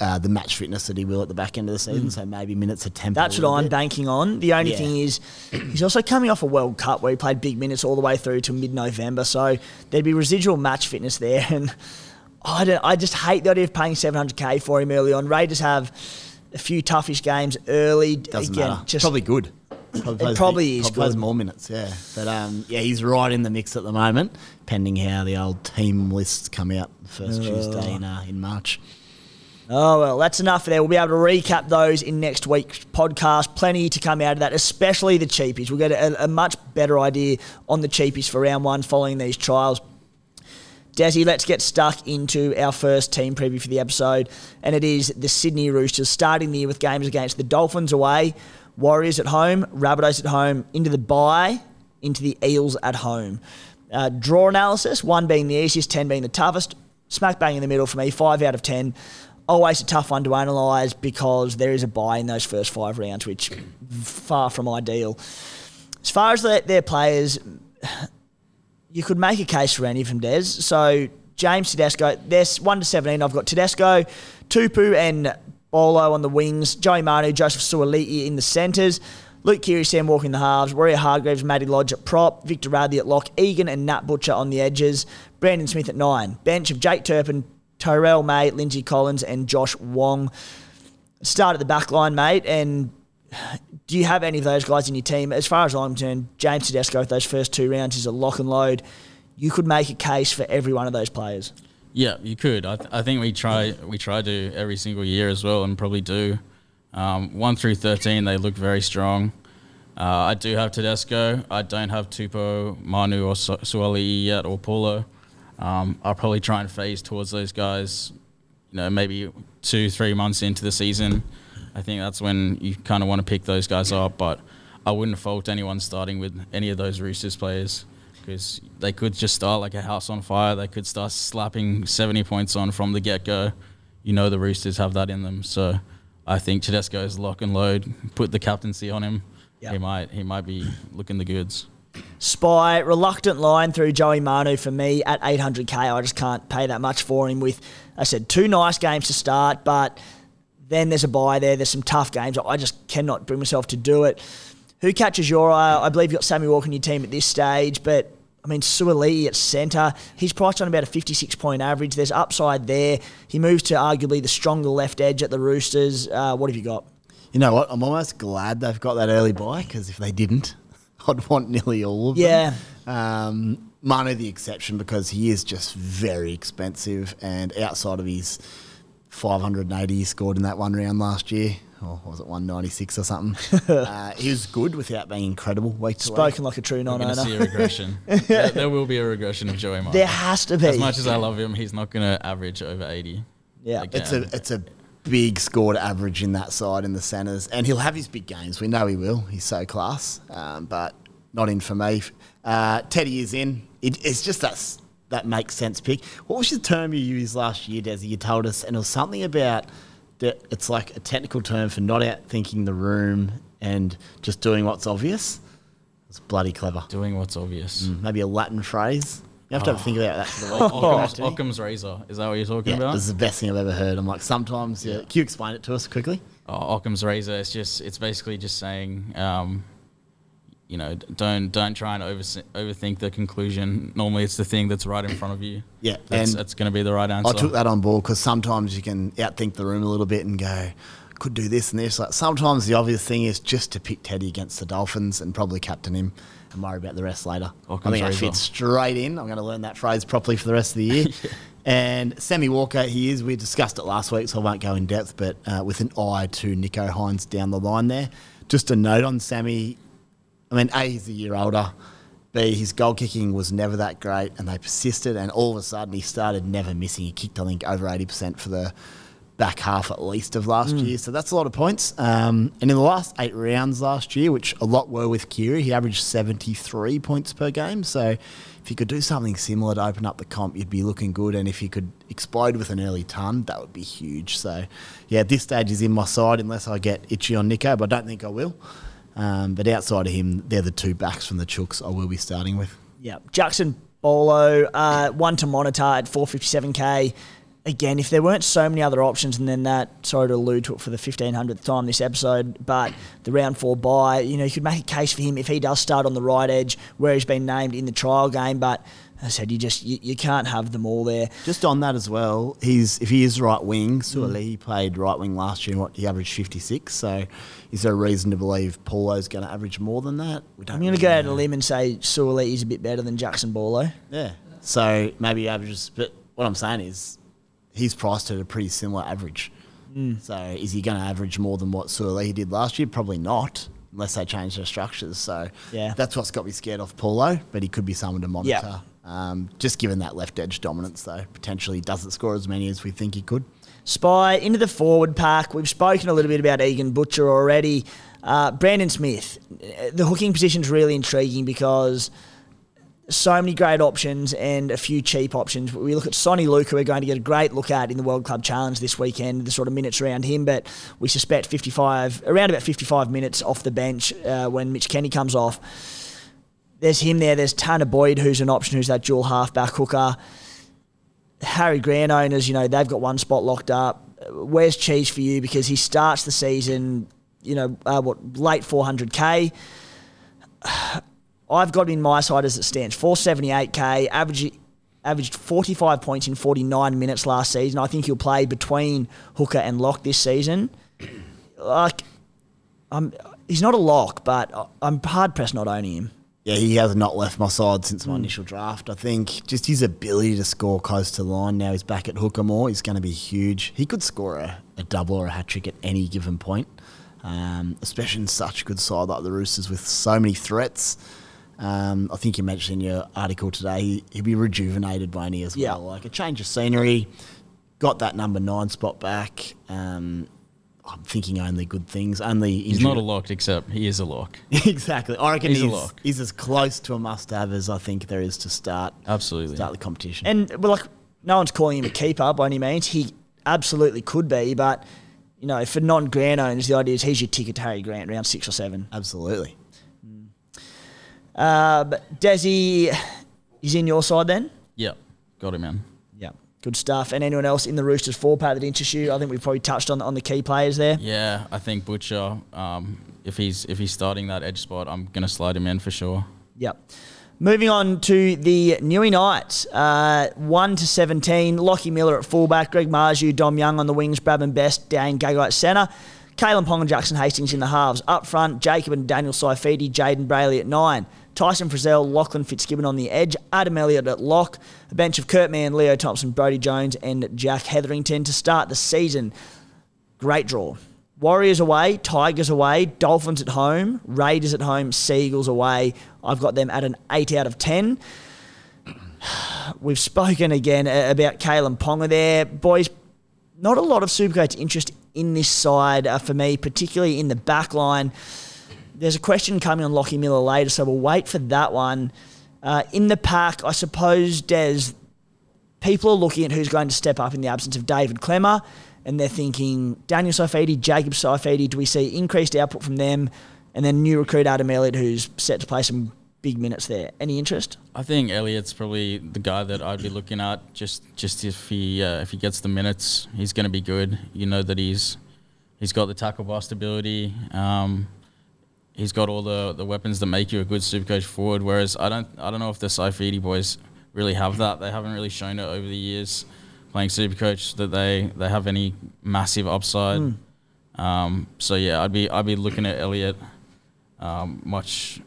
uh, the match fitness that he will at the back end of the season. So maybe minutes are tempered. Mm. That's what I'm bit. banking on. The only Yeah. thing is, he's also coming off a World Cup where he played big minutes all the way through to mid-November, so there'd be residual match fitness there. And I don't, I just hate the idea of paying 700k for him early on. Raiders have a few toughish games early. Doesn't Again, matter. just probably good. Probably plays probably big- is probably plays good. more minutes. Yeah, but um, yeah, he's right in the mix at the moment, pending how the old team lists come out the first Tuesday in uh, in March. Oh, well, that's enough there. We'll be able to recap those in next week's podcast. Plenty to come out of that, especially the cheapies. We'll get a, a much better idea on the cheapies for round one following these trials. Desi, let's get stuck into our first team preview for the episode, and it is the Sydney Roosters starting the year with games against the Dolphins away, Warriors at home, Rabbitohs at home, into the bye, into the Eels at home. Uh, draw analysis, one being the easiest, 10 being the toughest. Smack bang in the middle for me, 5 out of 10. Always a tough one to analyse because there is a buy in those first five rounds, which far from ideal. As far as the, their players, you could make a case for any of them, Des. So James Tedesco, there's 1 to 17. I've got Tedesco, Tupou, and Bolo on the wings, Joey Manu, Joseph Suaalii in the centres. Luke Keary, Sam Walker in the halves, Warrior Hargreaves, Matty Lodge at prop, Victor Radley at lock, Egan and Nat Butcher on the edges, Brandon Smith at nine. Bench of Jake Turpin, Terrell May, Lindsay Collins, and Josh Wong. Start at the back line, mate, and do you have any of those guys in your team? As far as I'm concerned, James Tedesco those first two rounds is a lock and load. You could make a case for every one of those players. Yeah, you could. I, th- I think we try we try to every single year as well, and probably do. Um, one through thirteen, they look very strong. Uh, I do have Tedesco. I don't have Tupou, Manu, or Su- yet, or Paulo. Um, I'll probably try and phase towards those guys. You know, maybe two, three months into the season. I think that's when you kind of want to pick those guys up. But I wouldn't fault anyone starting with any of those Roosters players because they could just start like a house on fire. They could start slapping 70 points on from the get go. You know the Roosters have that in them. So I think Tedesco is lock and load. Put the captaincy on him. Yep. He might he might be looking the goods. Spy, reluctant line through Joey Manu for me at 800k. I just can't pay that much for him with, I said, two nice games to start, but then there's a buy there. There's some tough games. I just cannot bring myself to do it. Who catches your eye? I believe you've got Sammy Walker in your team at this stage, but I mean, Suaalii at centre, he's priced on about a 56 point average. There's upside there. He moves to arguably the stronger left edge at the Roosters. Uh, what have you got? You know what? I'm almost glad they've got that early buy because if they didn't, I'd want nearly all of Yeah. them. Um, Manu the exception because he is just very expensive and outside of his 580 he scored in that one round last year, or was it 196 or something? uh, he was good without being incredible week to week. Spoken like a true We're non going to see a regression. there, there will be a regression of Joey Manu. There has to be. As much as I love him, he's not going to average over 80. Yeah. Again. It's a it's a big scored average in that side in the centres, and he'll have his big games. We know he will. He's so class, um, but not in for me. Uh, Teddy is in. It, it's just that that makes sense pick. What was the term you used last year, Desi? You told us, and it was something about that. It's like a technical term for not outthinking the room and just doing what's obvious. It's bloody clever. Doing what's obvious. Maybe a Latin phrase. You have to have a think about that for the week. Occam's, Occam's razor. Is that what you're talking Yeah, about? this is the best thing I've ever heard. I'm like, sometimes, yeah. Can you explain it to us quickly? oh, Occam's razor. It's just it's basically just saying, um, you know, d- don't don't try and over, overthink the conclusion. Normally, it's the thing that's right in front of you. Yeah, that's, and that's going to be the right answer. I took that on board because sometimes you can outthink the room a little bit and go, could do this and this. Like sometimes the obvious thing is just to pick Teddy against the Dolphins and probably captain him and worry about the rest later. I think that fits straight in. I'm going to learn that phrase properly for the rest of the year. And Sammy Walker, he is. We discussed it last week, so I won't go in depth, but uh, with an eye to Nico Hynes down the line there. Just a note on Sammy. I mean, A, he's a year older. B, his goal kicking was never that great, and they persisted. And all of a sudden, he started never missing. He kicked, I think, over 80% for the back half at least of last year. So that's a lot of points. Um, and in the last eight rounds last year, which a lot were with Keary, he averaged 73 points per game. So if you could do something similar to open up the comp, you'd be looking good. And if you could explode with an early ton, that would be huge. So yeah, at this stage is in my side unless I get itchy on Nico, but I don't think I will. Um, but outside of him, they're the two backs from the Chooks I will be starting with. Yeah, Jaxson Paulo, uh, one to monitor at 457k. Again, if there weren't so many other options, and then that, sorry to allude to it for the 1500th time this episode, but the round four buy, you know, you could make a case for him if he does start on the right edge where he's been named in the trial game. But I said, you just you, you can't have them all there. Just on that as well, he's if he is right wing, Mm. He played right wing last year, what he averaged fifty six. So, is there a reason to believe Paulo's going to average more than that? We don't I'm going to really go out on a limb and say Suaalii is a bit better than Jaxson Paulo. Yeah. So maybe he averages, but what I'm saying is, he's priced at a pretty similar average. Mm. So is he going to average more than what Suaalii did last year? Probably not, unless they change their structures. So Yeah. that's what's got me scared off Paulo, but he could be someone to monitor. Um, just given that left edge dominance, though, potentially doesn't score as many as we think he could. Spy into the forward pack. We've spoken a little bit about Egan Butcher already. Uh, Brandon Smith, the hooking position is really intriguing because so many great options and a few cheap options. We look at Soni Luke, we're going to get a great look at in the World Club Challenge this weekend, the sort of minutes around him, but we suspect 55, around about 55 minutes off the bench uh, when Mitch Kenny comes off. There's him there. There's Tanah Boyd, who's an option, who's that dual halfback hooker. Harry Grant owners, you know, they've got one spot locked up. Where's Cheese for you? Because he starts the season, you know, uh, what, late 400k. I've got him in my side as it stands 478k, average, averaged 45 points in 49 minutes last season. I think he'll play between hooker and lock this season. Like, I'm, he's not a lock, but I'm hard pressed not owning him. Yeah, he has not left my side since my initial draft. I think just his ability to score close to line now he's back at hooker more is going to be huge. He could score a, a double or a hat trick at any given point, um, especially in such a good side like the Roosters with so many threats. Um, I think you mentioned in your article today he, he'll be rejuvenated by any as Yeah. well. Like a change of scenery, got that number nine spot back. Um, I'm thinking only good things. Only He's not a lock, except he is a lock. exactly. I reckon He's he's, a lock. he's as close to a must-have as I think there is to start Absolutely. start the competition. And well, like no one's calling him a keeper by any means. He absolutely could be, but you know, for non-Grant owners, the idea is he's your ticket to Harry Grant round six or seven. Absolutely. Uh, but Desi, he's in your side then. Yep. Got him, man. Yeah, good stuff. And anyone else in the Roosters four pack that interests you? I think we've probably touched on on the key players there. Yeah, I think Butcher. Um, if he's if he's starting that edge spot, I'm gonna slide him in for sure. Yep. Moving on to the Newey Knights, uh, 1 to 17. Lockie Miller at fullback, Greg Marzhew, Dom Young on the wings, Bradman Best, Dane Gagai at centre. Kalyn Ponga and Jackson Hastings in the halves. Up front, Jacob and Daniel Saifiti, Jayden Brailey at 9. Tyson Frizzell, Lachlan Fitzgibbon on the edge, Adam Elliott at lock, a bench of Kurt Mann, Leo Thompson, Brody Jones, and Jack Hetherington to start the season. Great draw. Warriors away, Tigers away, Dolphins at home, Raiders at home, Seagulls away. I've got them at an 8 out of 10. We've spoken again about Kalyn Ponga there. Boys, not a lot of Supercoach interest in this side uh, for me, particularly in the back line. There's a question coming on Lockie Miller later, so we'll wait for that one. Uh, in the pack, I suppose, Des, people are looking at who's going to step up in the absence of David Klemmer, and they're thinking Daniel Saifiti, Jacob Saifiti. Do we see increased output from them? And then new recruit Adam Elliott, who's set to play some big minutes there. Any interest? I think Elliott's probably the guy that I'd be looking at. Just just if he uh, if he gets the minutes, he's going to be good. You know that he's he's got the tackle bust ability. Um, he's got all the, the weapons that make you a good supercoach forward. Whereas I don't I don't know if the Saifiti boys really have that. They haven't really shown it over the years playing supercoach that they, they have any massive upside. Um, so yeah, I'd be I'd be looking at Elliot um, much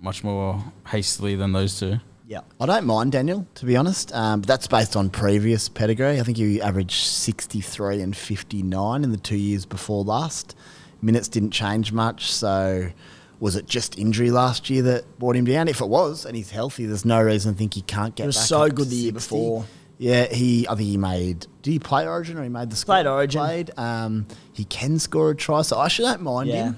much more hastily than those two. Yeah. I don't mind Daniel, to be honest. Um, but that's based on previous pedigree. I think he averaged 63 and 59 in the two years before last. Minutes didn't change much, so was it just injury last year that brought him down? If it was, and he's healthy, there's no reason to think he can't get. He was back so good the year 60. before. Yeah, he. I think he made. Did he play Origin or he made the squad? Played Origin. Played. Um, he can score a try, so I should don't mind Yeah. him.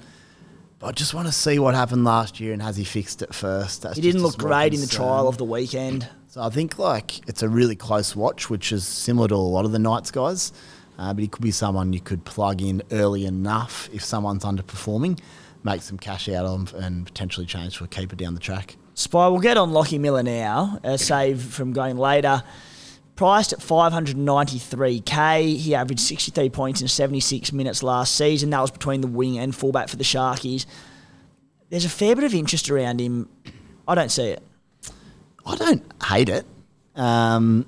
But I just want to see what happened last year and has he fixed it first? That's He didn't look great in the trial of the weekend. So I think like it's a really close watch, which is similar to a lot of the Knights guys. Uh, but he could be someone you could plug in early enough if someone's underperforming, make some cash out of and potentially change for a keeper down the track. Spy, we'll get on Lockie Miller now, uh, save from going later. Priced at 593k, he averaged 63 points in 76 minutes last season. That was between the wing and fullback for the Sharkies. There's a fair bit of interest around him. I don't see it. I don't hate it. Um,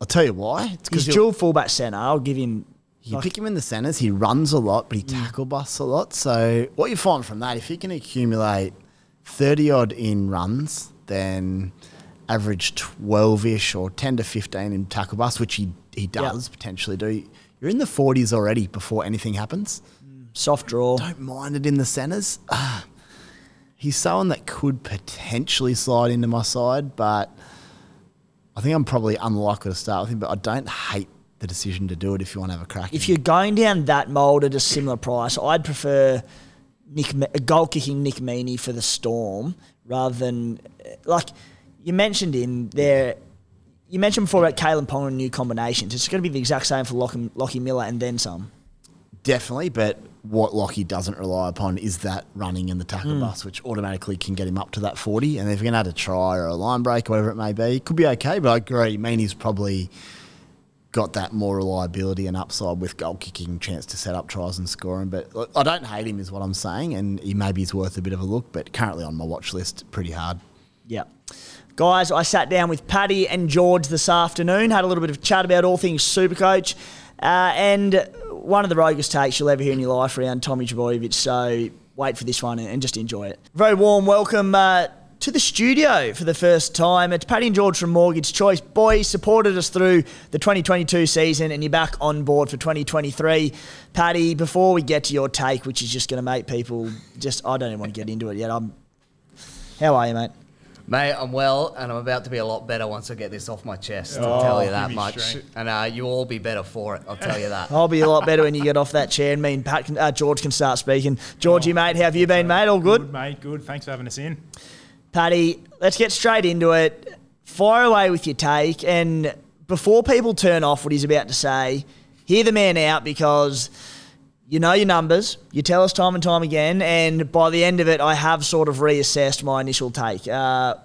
I'll tell you why. It's He's because dual fullback centre. I'll give him. You like- pick him in the centres, he runs a lot, but he tackle busts a lot. So what you find from that, if you can accumulate 30 odd in runs, then average 12 ish or 10 to 15 in tackle busts, which he, he does potentially do, you're in the 40s already before anything happens. soft draw. Don't mind it in the centres. Ah, he's someone that could potentially slide into my side, but I think I'm probably unlikely to start with him, but I don't hate the decision to do it if you want to have a crack. If you're going down that mould at a similar price, I'd prefer Nick goal kicking Nick Meaney for the Storm rather than uh, like you mentioned him there. You mentioned before about Kalyn Ponga and new combinations. It's going to be the exact same for Lockie, Lockie Miller and then some. Definitely, but what Lockie doesn't rely upon is that running in the tackle bus, which automatically can get him up to that 40. And if you're going to add a try or a line break or whatever it may be, it could be okay. But I agree, Meaney's probably got that more reliability and upside with goal kicking, chance to set up tries and scoring. But I don't hate him, is what I'm saying. And he maybe is worth a bit of a look, but currently on my watch list, pretty hard. Yeah. Guys, I sat down with Paddy and George this afternoon, had a little bit of chat about all things Supercoach, uh, and one of the roguest takes you'll ever hear in your life around Tommy Trbojevic. So wait for this one and just enjoy it. Very warm welcome uh, to the studio for the first time. It's Paddy and George from Mortgage Choice. Boys supported us through the 2022 season, and you're back on board for 2023. Paddy, before we get to your take, which is just going to make people just, I don't even want to get into it yet. I'm, how are you, mate? Mate, I'm well, and I'm about to be a lot better once I get this off my chest. I'll tell you that much. strength. And uh, you'll all be better for it. I'll tell you that. I'll be a lot better when you get off that chair and me and Pat can, uh, George can start speaking. Georgie, mate, how have you been, mate? All good? Good, mate. Good. Thanks for having us in. Paddy, let's get straight into it. Fire away with your take. And before people turn off what he's about to say, hear the man out because you know your numbers. You tell us time and time again. And by the end of it, I have sort of reassessed my initial take. Uh,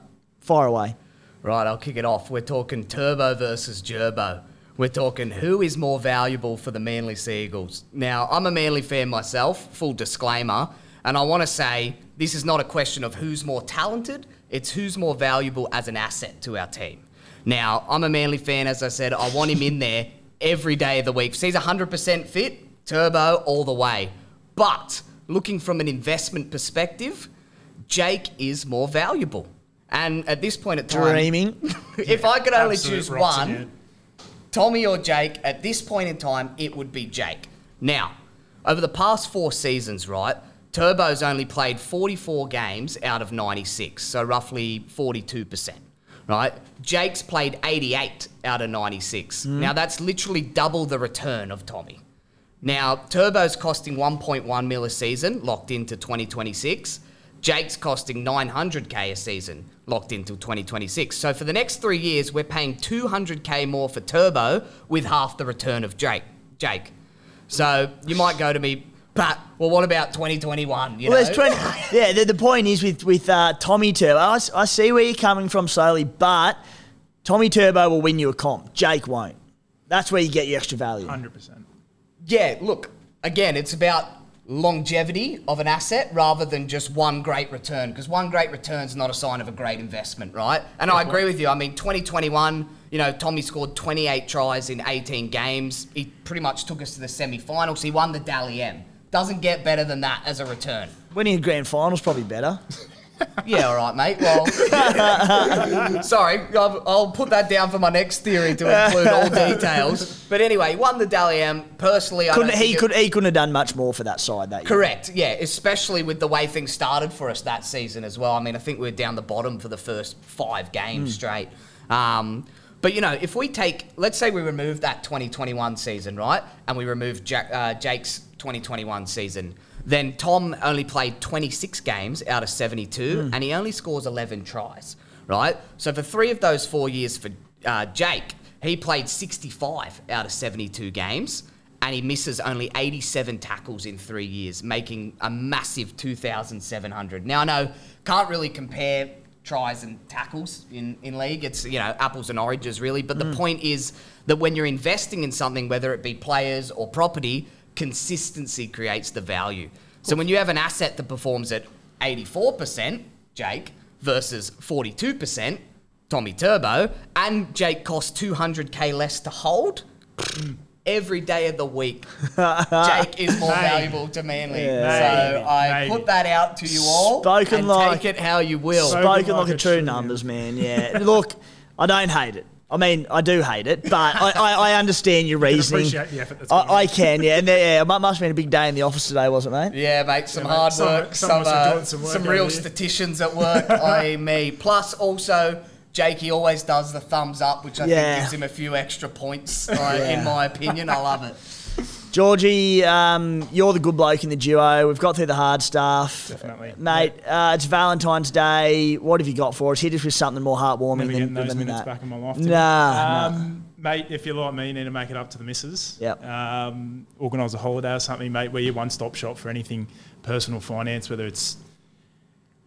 fire away. Right, I'll kick it off. We're talking Turbo versus Gerbo. We're talking who is more valuable for the Manly Seagulls. Now, I'm a Manly fan myself, full disclaimer, and I want to say this is not a question of who's more talented, it's who's more valuable as an asset to our team. Now, I'm a Manly fan, as I said, I want him in there every day of the week. If he's 100% fit, Turbo all the way. But looking from an investment perspective, Jake is more valuable. And at this point in time, Dreaming. if I could only choose one. Tommy or Jake, at this point in time, it would be Jake. Now, over the past four seasons, right, Turbo's only played 44 games out of 96, so roughly 42%, right? Jake's played 88 out of 96. Hmm. Now, that's literally double the return of Tommy. Now, Turbo's costing 1.1 mil a season, locked into 2026. Jake's costing 900k a season, locked into 2026. So for the next three years, we're paying 200k more for Turbo with half the return of Jake. Jake. So you might go to me, Pat. Well, what about 2021? You Well, know? 20. Yeah, the, the point is with with uh, Tommy Turbo. I see where you're coming from slowly, but Tommy Turbo will win you a comp. Jake won't. That's where you get your extra value. 100%. Yeah, look, again, it's about longevity of an asset rather than just one great return because one great return is not a sign of a great investment, right? And I agree with you. I mean, 2021, you know, Tommy scored 28 tries in 18 games. He pretty much took us to the semi-finals. He won the Dally M. Doesn't get better than that as a return. Winning a grand final's probably better. Yeah, all right, mate. Well, sorry, I'll, I'll put that down for my next theory to include all details. But anyway, won the Dally M. Personally, I Couldn't don't he think it- could he couldn't have done much more for that side that year. Correct. Yeah, especially with the way things started for us that season as well. I mean, I think we were down the bottom for the first five games straight. Um, but you know, if we take, let's say we remove that 2021 season, right, and we remove Jack, uh, Jake's 2021 season, then Tom only played 26 games out of 72, and he only scores 11 tries, right? So for three of those four years for uh, Jake, he played 65 out of 72 games and he misses only 87 tackles in three years, making a massive 2,700. Now, I know, can't really compare tries and tackles in, in league. It's, you know, apples and oranges, really. But the point is that when you're investing in something, whether it be players or property, consistency creates the value. So when you have an asset that performs at 84%, Jake, versus 42%, Tommy Turbo, and Jake costs 200k less to hold, every day of the week, Jake is more Maybe. valuable to Manly. Yeah. So Maybe. I Maybe. put that out to you all. Spoken and like- take it how you will. So- Spoken like like a a true true numbers man. Yeah. Look, I don't hate it. I mean, I do hate it, but I, I, I understand your reasoning. appreciate the effort that's I, I can, yeah. And there- yeah, it must have been a big day in the office today, wasn't it, mate? Yeah, mate, some Yeah, mate, hard some- work, some some, of us are uh, doing some work some real here. statisticians at work, i.e. me. Plus, also, Jakey always does the thumbs up, which I Yeah. think gives him a few extra points, uh, in my opinion. I love it. Georgie, um, you're the good bloke in the duo. We've got through the hard stuff. Definitely. Mate, uh, it's Valentine's Day. What have you got for us? Hit us with something more heartwarming than, those than minutes that. back in my life. Nah, Um, Mate, if you're like me, you need to make it up to the missus. Yep. Um, organise a holiday or something, mate, where you're one stop shop for anything personal finance, whether it's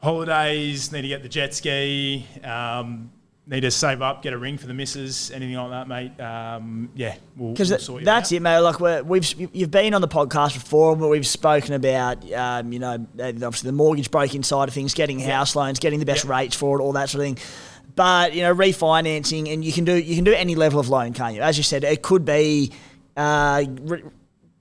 holidays, need to get the jet ski, um, need to save up, get a ring for the missus, anything like that, mate. Um, yeah, we'll, Because we'll sort you that's out. it, mate. Like we're, we've you've been on the podcast before, but we've spoken about um, you know obviously the mortgage broking side of things, getting house loans, getting the best Yeah. rates for it, all that sort of thing. But you know refinancing, and you can do you can do any level of loan, can't you? As you said, it could be uh, re-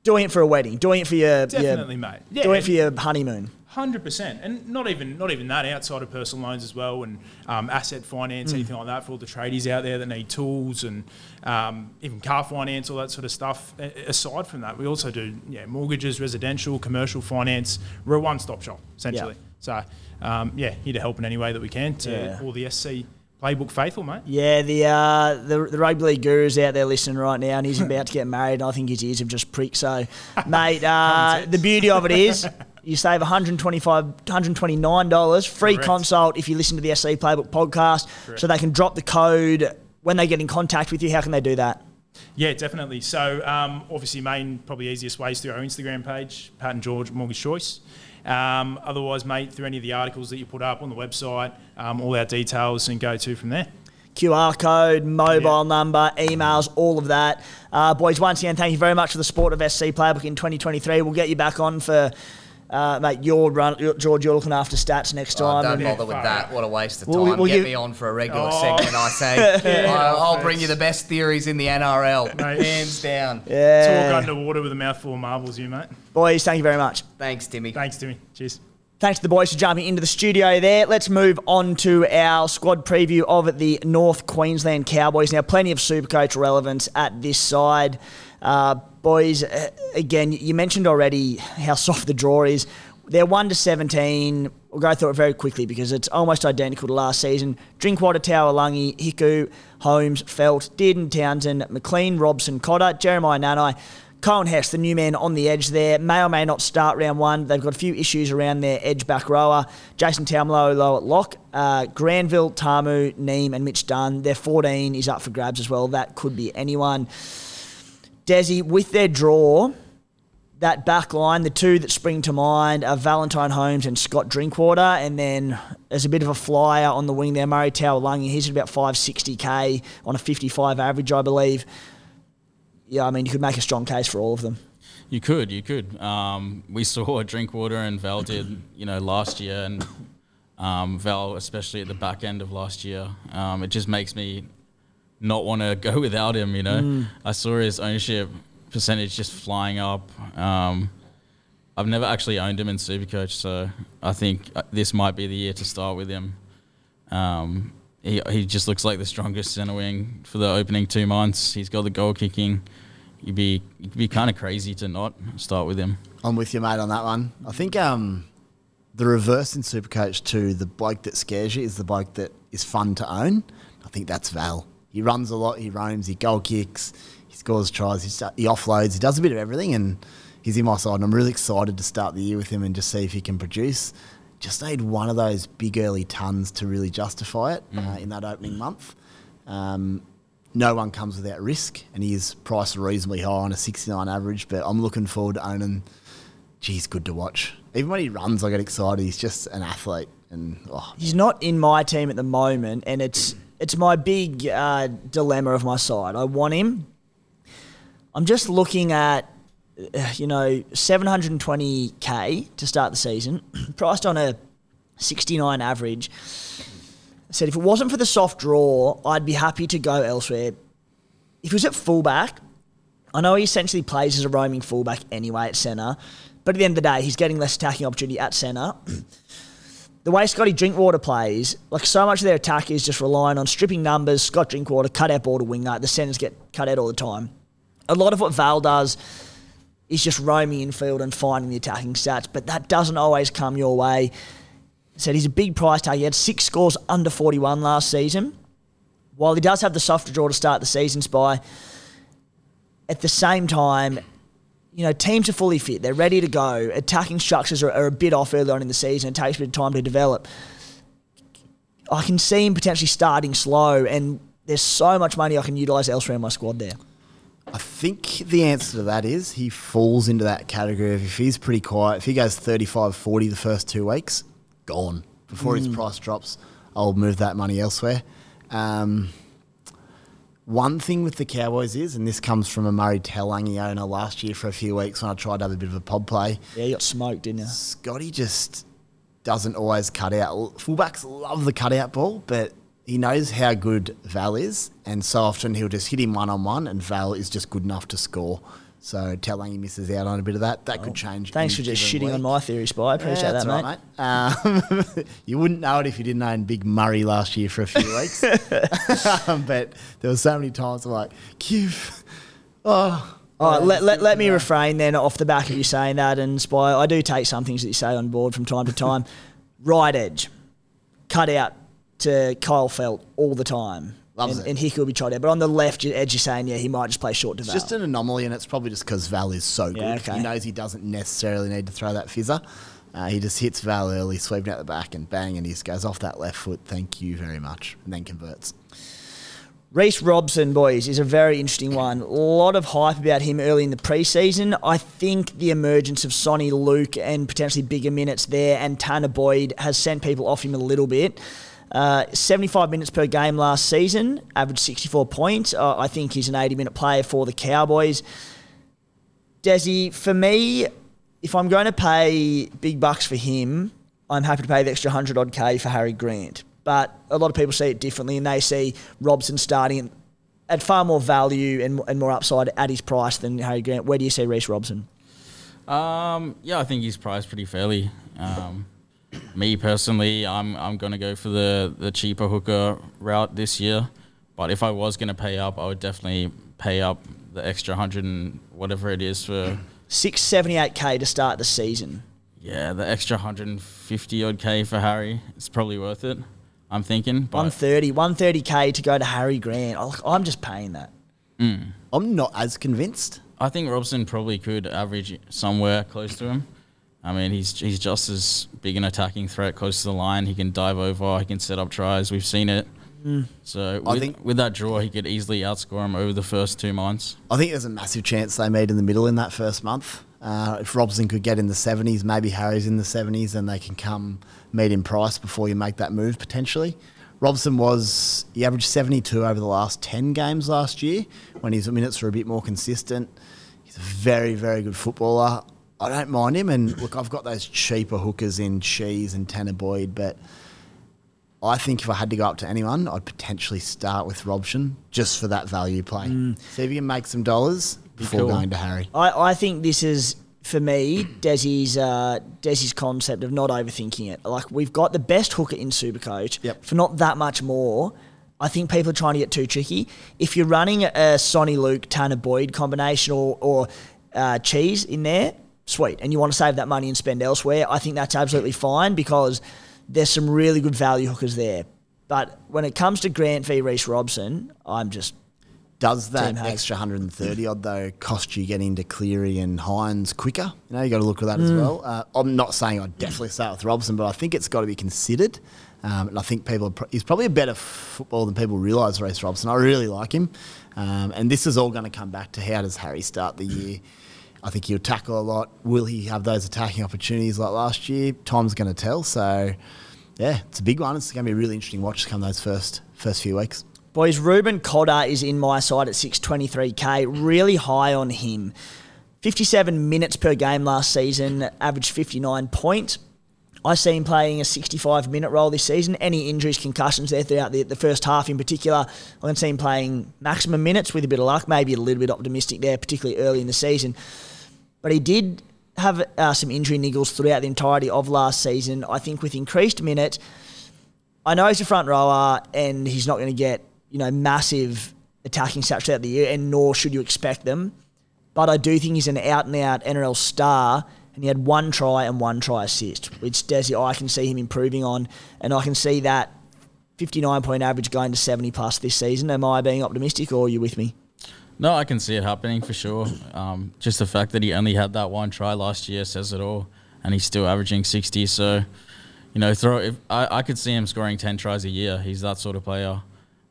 doing it for a wedding, doing it for your, Definitely, your mate. Yeah, doing it for your honeymoon. Hundred percent, and not even not even that outside of personal loans as well, and um, asset finance, Mm. anything like that for all the tradies out there that need tools, and um, even car finance, all that sort of stuff. Aside from that, we also do yeah mortgages, residential, commercial finance. We're a one-stop shop essentially. So um, yeah, here to help in any way that we can to Yeah. all the SC playbook faithful, mate. Yeah, the, uh, the the rugby league guru's out there listening right now, and he's about to get married. And I think his ears have just pricked. So, mate, uh, the beauty of it is you save 125 $129 free Correct. consult if you listen to the SC Playbook podcast, so they can drop the code when they get in contact with you. How can they do that? Yeah, definitely. So, um, obviously, main probably easiest ways through our Instagram page, Pat and George Mortgage Choice. Um, otherwise, mate, through any of the articles that you put up on the website, um, all our details and go to from there. QR code, mobile Yeah. number, emails, all of that. Uh, boys, once again, thank you very much for the support of SC Playbook in 2023. We'll get you back on for, uh, mate, your run, your- George, you're looking after stats next Oh, time. don't and- bother with far that. What a waste of time. we'll Get give- me on for a regular Oh. segment, I say. Yeah. I'll, I'll bring you the best theories in the NRL. Mate. Hands down. yeah. Talk underwater with a mouthful of marbles, you, mate. Boys, thank you very much. Thanks, Timmy. Thanks, Timmy. Cheers. Thanks to the boys for jumping into the studio there. Let's move on to our squad preview of the North Queensland Cowboys. Now, plenty of Supercoach relevance at this side. Uh, boys, uh, again, you mentioned already how soft the draw is. They're 1 to 17. We'll go through it very quickly because it's almost identical to last season. Drinkwater, Taulagi, Hiku, Holmes, Feldt, Dearden, Townsend, McLean, Robson, Cotter, Jeremiah Nanai, Coen Hess, the new man on the edge there, may or may not start round one. They've got a few issues around their edge back rower. Jason Taumalolo at lock. Uh, Granville, Tamu, Neame, and Mitch Dunn. Their 14 is up for grabs as well. That could be anyone. Desi, with their draw, that back line, the two that spring to mind are Valentine Holmes and Scott Drinkwater. And then there's a bit of a flyer on the wing there, Murray Taulagi. He's at about 560k on a 55 average, I believe. Yeah, I mean, you could make a strong case for all of them. You could, you could. Um, we saw Drinkwater and Val did, you know, last year, and um, Val, especially at the back end of last year. Um, it just makes me not want to go without him. You know, I saw his ownership percentage just flying up. Um, I've never actually owned him in Supercoach, so I think uh, this might be the year to start with him. Um, he, he just looks like the strongest centre wing for the opening two months. He's got the goal kicking. You'd be you'd be kind of crazy to not start with him. I'm with you, mate, on that one. I think um, the reverse in Supercoach too, the bloke that scares you is the bloke that is fun to own. I think that's Val. He runs a lot, he roams, he goal kicks, he scores tries, he, sta- he offloads, he does a bit of everything, and he's in my side. And I'm really excited to start the year with him and just see if he can produce. Just need one of those big early tons to really justify it uh, in that opening month. Um, no one comes without risk, and he is priced reasonably high on a 69 average. But I'm looking forward to owning. Geez, good to watch. Even when he runs, I get excited. He's just an athlete, and oh, He's not in my team at the moment, and it's it's my big uh, dilemma of my side. I want him. I'm just looking at, uh, you know, 720k to start the season, priced on a 69 average. I said if it wasn't for the soft draw, I'd be happy to go elsewhere. If he was at fullback, I know he essentially plays as a roaming fullback anyway at centre, but at the end of the day, he's getting less attacking opportunity at centre. the way Scotty Drinkwater plays, like so much of their attack is just relying on stripping numbers, Scott Drinkwater, cut out ball to winger. The centres get cut out all the time. A lot of what Val does is just roaming infield and finding the attacking stats, but that doesn't always come your way. Said he's a big price tag. He had six scores under 41 last season. While he does have the softer draw to start the season, Spy, at the same time, you know, teams are fully fit. They're ready to go. Attacking structures are, are a bit off early on in the season. It takes a bit of time to develop. I can see him potentially starting slow, and there's so much money I can utilise elsewhere in my squad there. I think the answer to that is he falls into that category of if he's pretty quiet, if he goes 35 40 the first two weeks, gone. Before his price drops, I'll move that money elsewhere. Um, one thing with the Cowboys is, and this comes from a Murray Taulagi owner last year for a few weeks when I tried to have a bit of a pod play, Yeah, you got smoked, didn't you? Scotty just doesn't always cut out. Fullbacks love the cutout ball, but he knows how good Val is, and so often he'll just hit him one on one, and Val is just good enough to score. So Taulagi misses out on a bit of that. That could change. Thanks for just shitting on my theory, Spy. I appreciate Yeah, that, mate. right, mate. Um, you wouldn't know it if you didn't own Big Murray last year for a few weeks. um, but there were so many times I'm like, Kiv, oh. All right, let, let, let me refrain then off the back of you saying that and Spy. I do take some things that you say on board from time to time. right edge, cut out to Kyle Feldt all the time. Loves and, it. and Hickey will be tried out. But on the left edge, you're saying, yeah, he might just play short to It's just an anomaly, and it's probably just because Val is so good. Yeah, okay. He knows he doesn't necessarily need to throw that fizzer. Uh, he just hits Val early, sweeping out the back, and bang, and he just goes off that left foot. Thank you very much, and then converts. Reece Robson, boys, is a very interesting one. A lot of hype about him early in the preseason. I think the emergence of Soni Luke and potentially bigger minutes there and Tanah Boyd has sent people off him a little bit. Uh, 75 minutes per game last season, averaged 64 points. Uh, I think he's an 80 minute player for the Cowboys. Desi, for me, if I'm going to pay big bucks for him, I'm happy to pay the extra 100 odd K for Harry Grant. But a lot of people see it differently and they see Robson starting at far more value and, and more upside at his price than Harry Grant. Where do you see Reece Robson? Um, yeah, I think he's priced pretty fairly. Um, me personally, I'm I'm gonna go for the the cheaper hooker route this year. But if I was gonna pay up, I would definitely pay up the extra hundred and whatever it is for 678k to start the season. yeah the extra hundred and fifty odd k for Harry. It's probably worth it. I'm thinking. But 130, 130k to go to Harry Grant. Oh, I- I'm just paying that. Mm. I'm not as convinced. I think Robson probably could average somewhere close to him. I mean, he's he's just as big an attacking threat close to the line. He can dive over. He can set up tries. We've seen it. So I with, think- with that draw, he could easily outscore him over the first two months. I think there's a massive chance they meet in the middle in that first month. Uh, if Robson could get in the 70s, maybe Harry's in the 70s, and they can come meet in price before you make that move potentially. Robson was, he averaged 72 over the last 10 games last year when his minutes were a bit more consistent. He's a very, very good footballer. I don't mind him. And look, I've got those cheaper hookers in Cheese and Tanah Boyd, but I think if I had to go up to anyone, I'd potentially start with Robson just for that value play. See if you can make some dollars before cool. going to Harry. I, I think this is for me Desi's uh, Desi's concept of not overthinking it. Like we've got the best hooker in Supercoach Yep. for not that much more. I think people are trying to get too tricky. If you're running a Soni Luke Tanah Boyd combination or, or uh, cheese in there, sweet, and you want to save that money and spend elsewhere, I think that's absolutely fine because there's some really good value hookers there. But when it comes to Grant v Reece Robson, I'm just Does that extra 130 odd though cost you getting to Cleary and Hynes quicker? You know, you got to look at that as well. Uh, I'm not saying I'd definitely start with Robson, but I think it's got to be considered. Um, and I think people pro- he's probably a better footballer than people realise. Reece Robson, I really like him. Um, and this is all going to come back to how does Harry start the year? I think he'll tackle a lot. Will he have those attacking opportunities like last year? Time's going to tell. So, yeah, it's a big one. It's going to be a really interesting watch to come those first first few weeks. Boys, Reuben Cotter is in my side at 623k, really high on him. 57 minutes per game last season, averaged 59 points. I see him playing a 65 minute role this season. Any injuries, concussions there throughout the, the first half in particular, I can see him playing maximum minutes with a bit of luck, maybe a little bit optimistic there, particularly early in the season. But he did have uh, some injury niggles throughout the entirety of last season. I think with increased minutes, I know he's a front rower and he's not going to get, you know, massive attacking stats throughout the year, and nor should you expect them. But I do think he's an out and out NRL star, and he had one try and one try assist, which Desi I can see him improving on, and I can see that 59 point average going to 70 plus this season. Am I being optimistic, or are you with me? No, I can see it happening for sure. Um, just the fact that he only had that one try last year says it all, and he's still averaging 60. So, you know, throw. If, I, I could see him scoring 10 tries a year. He's that sort of player.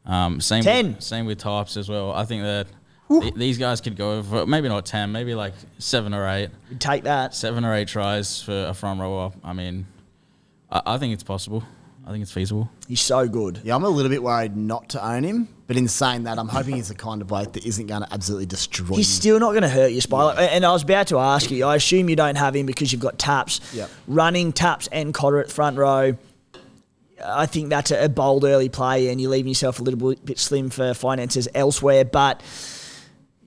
Um, same 10? With, same with Tops as well. I think that th- these guys could go for maybe not 10, maybe like seven or eight, You'd take that. seven or eight tries for a front rower. I mean, I, I think it's possible. I think it's feasible. He's so good. Yeah, I'm a little bit worried not to own him, but in saying that, I'm hoping he's the kind of bloke that isn't going to absolutely destroy He's you. still not going to hurt you, Spy. And I was about to ask you. I assume you don't have him because you've got taps, Yep. running taps and Cotter at front row. I think that's a a bold early play, and you're leaving yourself a little bit- bit slim for finances elsewhere. But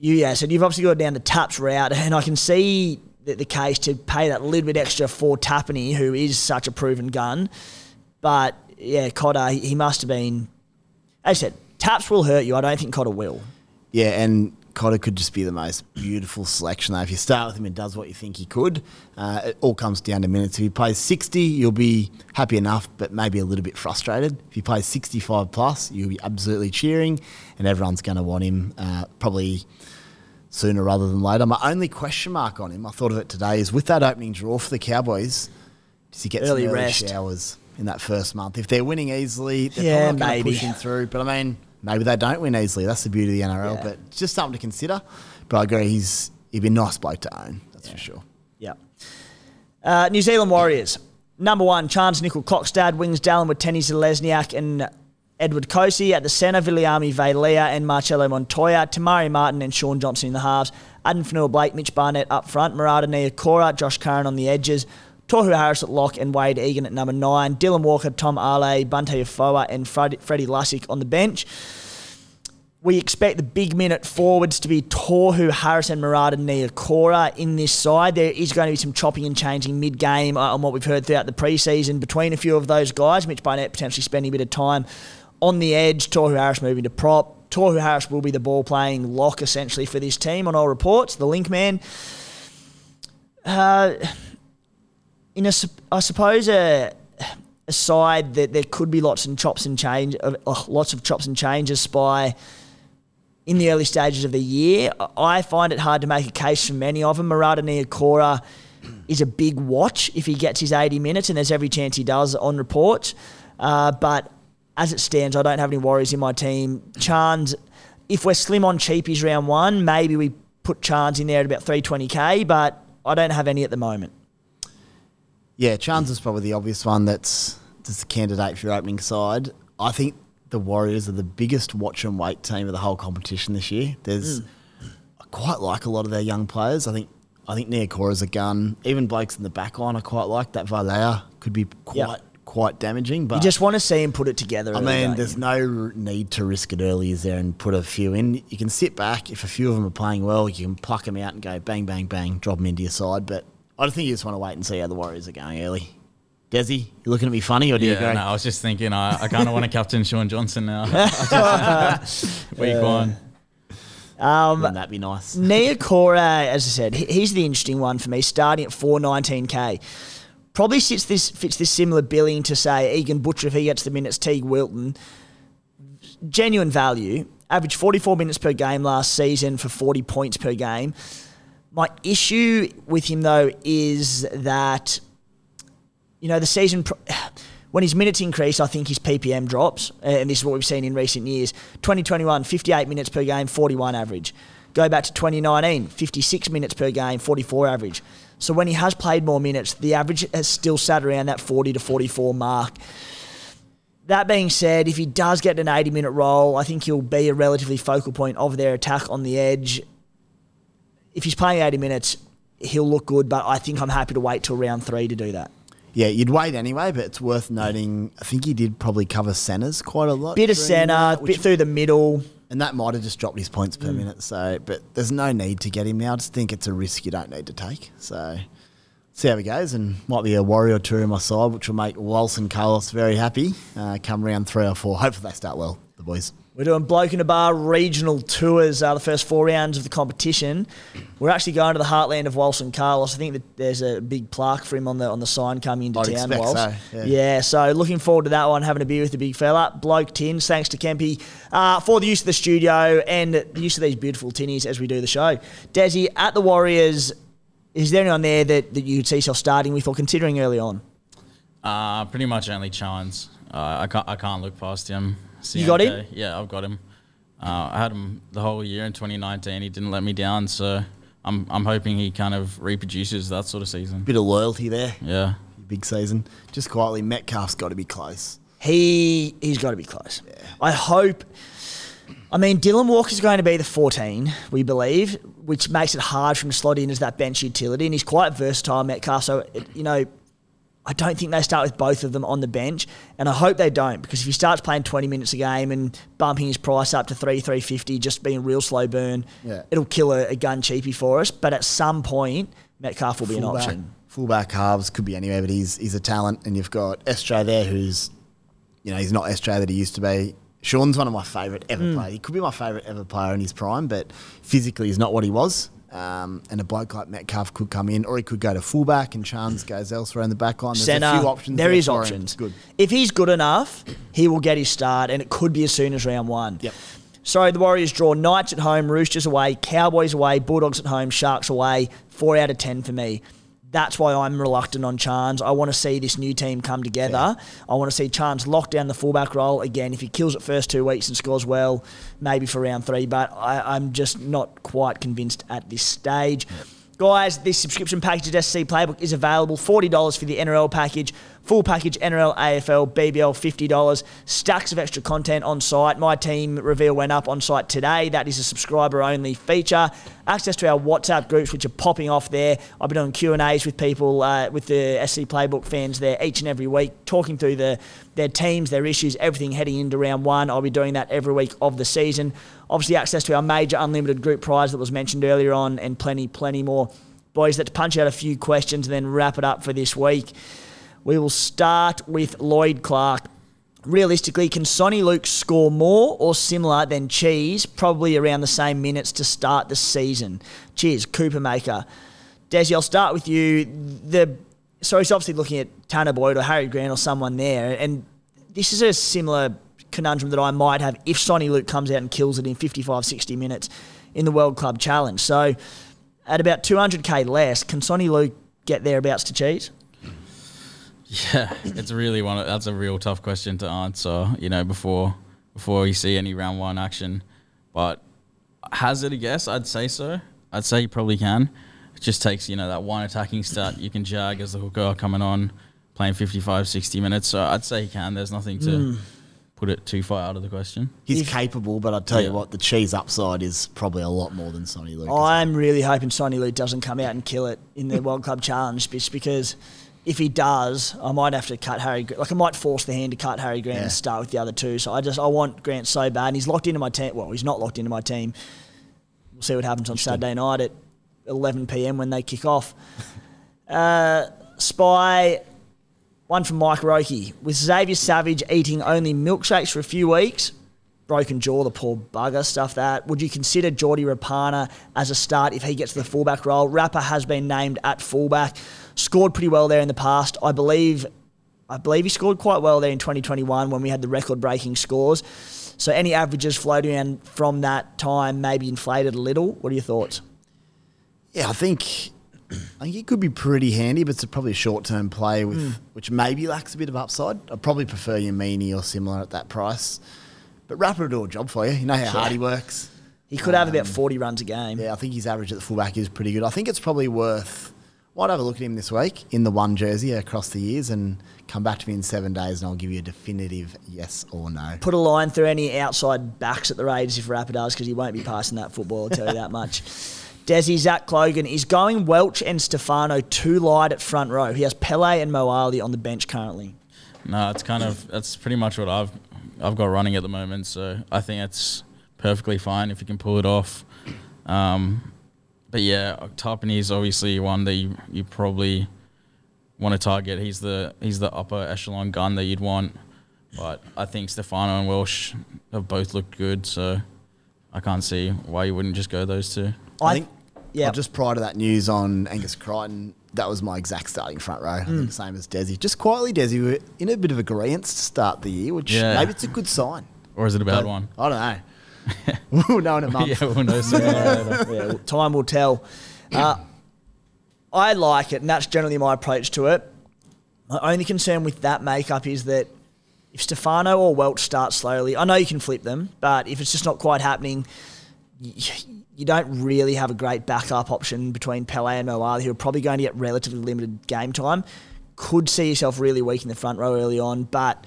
you, yeah, so you've obviously got down the taps route, and I can see the, the case to pay that little bit extra for Tapine, who is such a proven gun. But yeah, Cotter, he, must have been. As I said, taps will hurt you. I don't think Cotter will. Yeah, and Cotter could just be the most beautiful selection though. If you start with him and does what you think he could, uh, it all comes down to minutes. If he plays 60, you'll be happy enough, but maybe a little bit frustrated. If he plays 65 plus, you'll be absolutely cheering, and everyone's going to want him uh, probably sooner rather than later. My only question mark on him, I thought of it today, is with that opening draw for the Cowboys, does he get Early some early rest. showers in that first month? If they're winning easily, they're Yeah, probably not going to maybe. push him through. But I mean, maybe they don't win easily. That's the beauty of the NRL. Yeah. But just something to consider. But I agree, he's he'd be a nice bloke to own. That's for sure. Yeah. Uh, New Zealand Warriors. Number one, Charnze Nicoll-Klokstad, wings Dallin Watene-Zelezniak and Edward Kosi at the centre, Viliami Vailea and Marcelo Montoya, Te Maire Martin and Shaun Johnson in the halves, Addin Fonua-Blake, Mitch Barnett up front, Marata Niukore, Josh Curran on the edges, Tohu Harris at lock and Wade Egan at number nine, Dylan Walker, Tom Ale, Bunty Afoa and Fred- Freddie Lussick on the bench. We expect the big minute forwards to be Tohu, Harris, and Marata Niukore in this side. There is going to be some chopping and changing mid game uh, on what we've heard throughout the preseason between a few of those guys. Mitch Barnett potentially spending a bit of time on the edge, Tohu Harris moving to prop. Tohu Harris will be the ball playing lock essentially for this team on all reports, the link man. Uh, in a, I suppose a, a side that there could be lots and chops and change, uh, lots of chops and changes by in the early stages of the year. I find it hard to make a case for many of them. Marata Niukore is a big watch if he gets his 80 minutes, and there's every chance he does on report. Uh, but as it stands, I don't have any worries in my team. Chans, if we're slim on cheapies round one, maybe we put Chans in there at about 320k, but I don't have any at the moment. Yeah, Charnze is probably the obvious one that's just a candidate for your opening side. I think the Warriors are the biggest watch and wait team of the whole competition this year. There's hmm. I quite like a lot of their young players. I think I think Niukore's a gun. Even Blake's in the back line I quite like. That Vailea could be quite quite damaging. But You just want to see him put it together. I mean, there's you? no r- need to risk it early, is there, and put a few in. You can sit back. If a few of them are playing well, you can pluck them out and go bang, bang, bang, drop them into your side. But I don't think you just want to wait and see how the Warriors are going early. Desi, you looking at me funny, or do you Yeah, go? no, I was just thinking, I, I kind of want to captain Shaun Johnson now. Week one. Um, Wouldn't that be nice? Niukore, as I said, he's the interesting one for me, starting at 419k. Probably sits this fits this similar billing to say Egan Butcher if he gets the minutes, Teig Wilton. Genuine value. Averaged 44 minutes per game last season for 40 points per game. My issue with him though is that you know the season pro- when his minutes increase, I think his PPM drops, and this is what we've seen in recent years. 2021, 58 minutes per game, 41 average. Go back to 2019, 56 minutes per game, 44 average. So when he has played more minutes, the average has still sat around that 40 to 44 mark. That being said, if he does get an 80 minute role, I think he'll be a relatively focal point of their attack on the edge. If he's playing 80 minutes, he'll look good, but I think I'm happy to wait till round three to do that. Yeah, you'd wait anyway, but it's worth noting. I think he did probably cover centres quite a lot. Bit of centre, that, bit through the middle. and that might have just dropped his points per minute. So, but there's no need to get him now. I just think it's a risk you don't need to take. So, see how he goes, and might be a warrior or two in my side, which will make Walsh and Carlos very happy. Uh, come round three or four. Hopefully, they start well. The boys. We're doing Bloke in a Bar regional tours, uh, the first four rounds of the competition. We're actually going to the heartland of Walson Carlos. I think that there's a big plaque for him on the on the sign coming into I'd town. expect Walsh. so, yeah. yeah, so looking forward to that one, having a beer with the big fella. Bloke Tins, thanks to Kempy uh, for the use of the studio and the use of these beautiful tinnies as we do the show. Desi, at the Warriors, is there anyone there that, that you would see yourself starting with or considering early on? Uh, pretty much only Charnze. Uh, I can't I can't look past him. You got him? CMK. Yeah, I've got him. Uh, I had him the whole year in 2019. He didn't let me down, so I'm I'm hoping he kind of reproduces that sort of season. Bit of loyalty there. Yeah. Big season. Just quietly, Metcalf's got to be close. He he's got to be close. I hope. I mean, Dylan Walker's going to be the 14, we believe, which makes it hard for him to slot in as that bench utility, and he's quite versatile, Metcalf. So it, you know, I don't think they start with both of them on the bench, and I hope they don't because if he starts playing 20 minutes a game and bumping his price up to three 350, just being real slow burn, Yeah. it'll kill a, a gun cheapie for us. But at some point, Metcalf will be an option. Fullback halves could be anywhere, but he's he's a talent, and you've got Estray there, who's, you know, he's not Estray that he used to be. Shaun's one of my favourite ever Hmm. players. He could be my favourite ever player in his prime, but physically he's not what he was. Um, and a bloke like Metcalf could come in, or he could go to fullback, and Charnze goes elsewhere in the back line. There's Centre, a few options. there there is options. Good. If he's good enough, he will get his start, and it could be as soon as round one. Yep. So the Warriors draw Knights at home, Roosters away, Cowboys away, Bulldogs at home, Sharks away. Four out of ten for me. That's why I'm reluctant on Charnze. I want to see this new team come together. I want to see Charnze lock down the fullback role again. If he kills it first two weeks and scores well, maybe for round three. But I, I'm just not quite convinced at this stage. Guys, this subscription package at SC Playbook is available. $40 for the NRL package, full package NRL, AFL, BBL, $50. Stacks of extra content on site. My team reveal went up on site today. That is a subscriber only feature. Access to our WhatsApp groups, which are popping off there. I've been doing Q&As with people, uh, with the SC Playbook fans there each and every week, talking through the their teams, their issues, everything heading into round one. I'll be doing that every week of the season. Obviously, access to our major unlimited group prize that was mentioned earlier on, and plenty, plenty more. Boys, let's punch out a few questions and then wrap it up for this week. We will start with Lloyd Clark. Realistically, can Soni Luke score more or similar than Cheese, probably around the same minutes to start the season? Cheers, Cooper Maker. Desi, I'll start with you. The so he's obviously looking at Tanah Boyd or Harry Grant or someone there, and this is a similar conundrum that I might have if Soni Luke comes out and kills it in 55, 60 minutes in the World Club Challenge. So at about 200k less, can Soni Luke get thereabouts to cheese? Yeah, it's really one. Of, that's a real tough question to answer. You know, before before you see any round one action, but hazard a guess, I'd say so. I'd say you probably can. It just takes you know that one attacking stat you can jag as the hooker coming on, playing 55, 60 minutes. So I'd say he can. There's nothing to hmm. Put it too far out of the question. He's If- capable, but I tell you what, the cheese upside is probably a lot more than Soni Luke. I'm really hoping Soni Luke doesn't come out and kill it in the World Club Challenge, just because if he does, I might have to cut Harry. Like I might force the hand to cut Harry Grant Yeah. and start with the other two. So I just I want Grant so bad. And he's locked into my team. Well, he's not locked into my team. We'll see what happens on Saturday night at 11 p.m. when they kick off. Uh, Spy. One from Mike Roki. With Xavier Savage eating only milkshakes for a few weeks, broken jaw, the poor bugger, stuff that. Would you consider Geordie Rapana as a start if he gets the fullback role? Rapper has been named at fullback, scored pretty well there in the past. I believe, I believe he scored quite well there in 2021 when we had the record-breaking scores. So any averages floating from that time maybe inflated a little. What are your thoughts? Yeah, I think I think he could be pretty handy, but it's probably a short term play with Hmm. which maybe lacks a bit of upside. I'd probably prefer Yamini or similar at that price. But Rapper will do a job for you. You know how hard he works. He could have about 40 runs a game. Yeah, I think his average at the fullback is pretty good. I think it's probably worth. Might have a look at him this week in the one jersey across the years and come back to me in seven days and I'll give you a definitive yes or no. put a line through any outside backs at the Raiders if Rapper does, because he won't be passing that football, I'll tell you that much. Desi Zach Clogan is going Welch and Stefano too light at front row. He has Pele and Moali on the bench currently. No, it's kind of that's pretty much what I've I've got running at the moment. So I think it's perfectly fine if you can pull it off. Um, but yeah, Tapine is obviously one that you, you probably want to target. He's the he's the upper echelon gun that you'd want. But I think Stefano and Welsh have both looked good, so I can't see why you wouldn't just go those two. I think yeah. well, just prior to that news on Angus Crichton, that was my exact starting front row. I think the same as Desi. Just quietly, Desi, we're in a bit of agreement to start the year, which Yeah. maybe it's a good sign. Or is it a bad But one? I don't know. we'll know in a month. yeah, we'll know sooner or later. yeah, time will tell. Uh, I like it, and that's generally my approach to it. My only concern with that makeup is that if Stefano or Welch start slowly, I know you can flip them, but if it's just not quite happening, you, you don't really have a great backup option between Pele and Moali, who are probably going to get relatively limited game time. Could see yourself really weak in the front row early on, but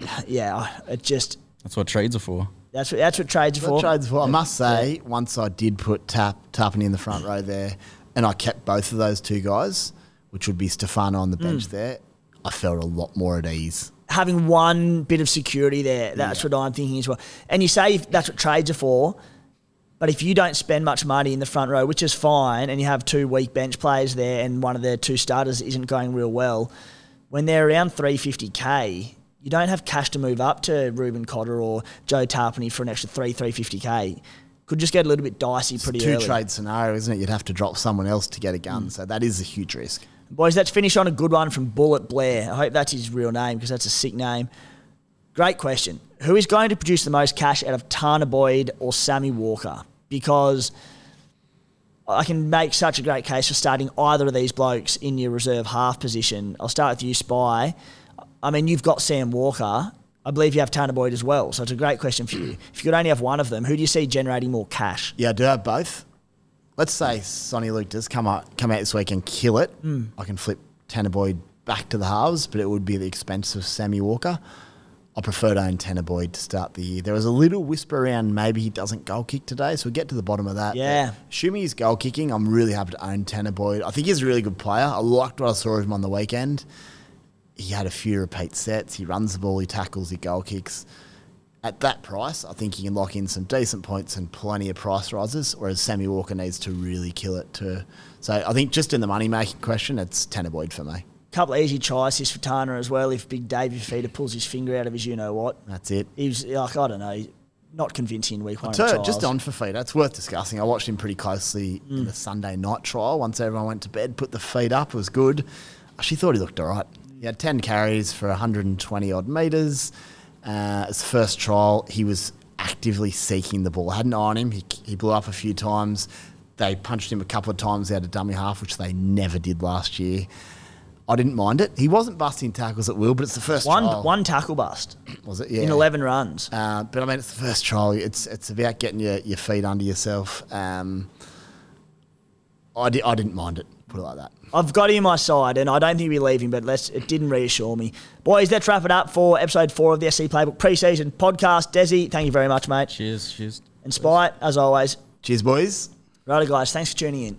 yeah, it just That's what trades are for. that's what that's what trades are That for. trades for. I must say, once I did put Tap Tapine in the front row there, and I kept both of those two guys, which would be Stefano on the Hmm. bench there, I felt a lot more at ease. having one bit of security there. That's what I'm thinking as well. And you say that's what trades are for, but if you don't spend much money in the front row, which is fine, and you have two weak bench players there, and one of their two starters isn't going real well, when they're around 350k, you don't have cash to move up to Reuben Cotter or Joe Tapine for an extra three 350k. Could just get a little bit dicey pretty a two early. trade scenario, isn't it? You'd have to drop someone else to get a gun, mm. so that is a huge risk. Boys, let's finish on a good one from Bullet Blair. I hope that's his real name because that's a sick name. Great question. Who is going to produce the most cash out of Tanah Boyd or Sammy Walker? Because I can make such a great case for starting either of these blokes in your reserve half position. I'll start with you, Spy. I mean, you've got Sam Walker. I believe you have Tanah Boyd as well. So it's a great question for you. If you could only have one of them, who do you see generating more cash? Yeah, I do have both. Let's say Soni Luke does come out, come out this week and kill it. Hmm. I can flip Tanah Boyd back to the halves, but it would be at the expense of Sammy Walker. I prefer to own Tanah Boyd to start the year. There was a little whisper around maybe he doesn't goal kick today, so we'll get to the bottom of that. Yeah. But Assuming he's goal kicking, I'm really happy to own Tanah Boyd. I think he's a really good player. I liked what I saw of him on the weekend. He had a few repeat sets. He runs the ball, he tackles, he goal kicks at that price, I think you can lock in some decent points and plenty of price rises, whereas Sammy Walker needs to really kill it too. So I think just in the money making question, it's Tanah Boyd for me. Couple of easy choices for Tanah as well. If Big Davey Fifita pulls his finger out of his, you know what, That's it. he was like I don't know, not convincing in week one. of just on for feet, it's worth discussing. I watched him pretty closely in the Sunday night trial. Once everyone went to bed, put the feet up, it was good. She thought he looked all right. He had 10 carries for 120 odd metres. Uh, his first trial, he was actively seeking the ball. I had an eye on him. He, he blew up a few times. They punched him a couple of times out of dummy half, which they never did last year. I didn't mind it. He wasn't busting tackles at will, but it's the first one trial. one tackle bust was it? Yeah. in eleven runs. Uh, but I mean, it's the first trial. It's it's about getting your, your feet under yourself. Um, I, di- I didn't mind it. Put it like that. I've got him on my side, and I don't think we leave him, but let's, it didn't reassure me. Boys, let's wrap it up for episode four of the SC Playbook preseason podcast. Desi, thank you very much, mate. Cheers, cheers. And Spy, as always. Cheers, boys. Righto, guys, thanks for tuning in.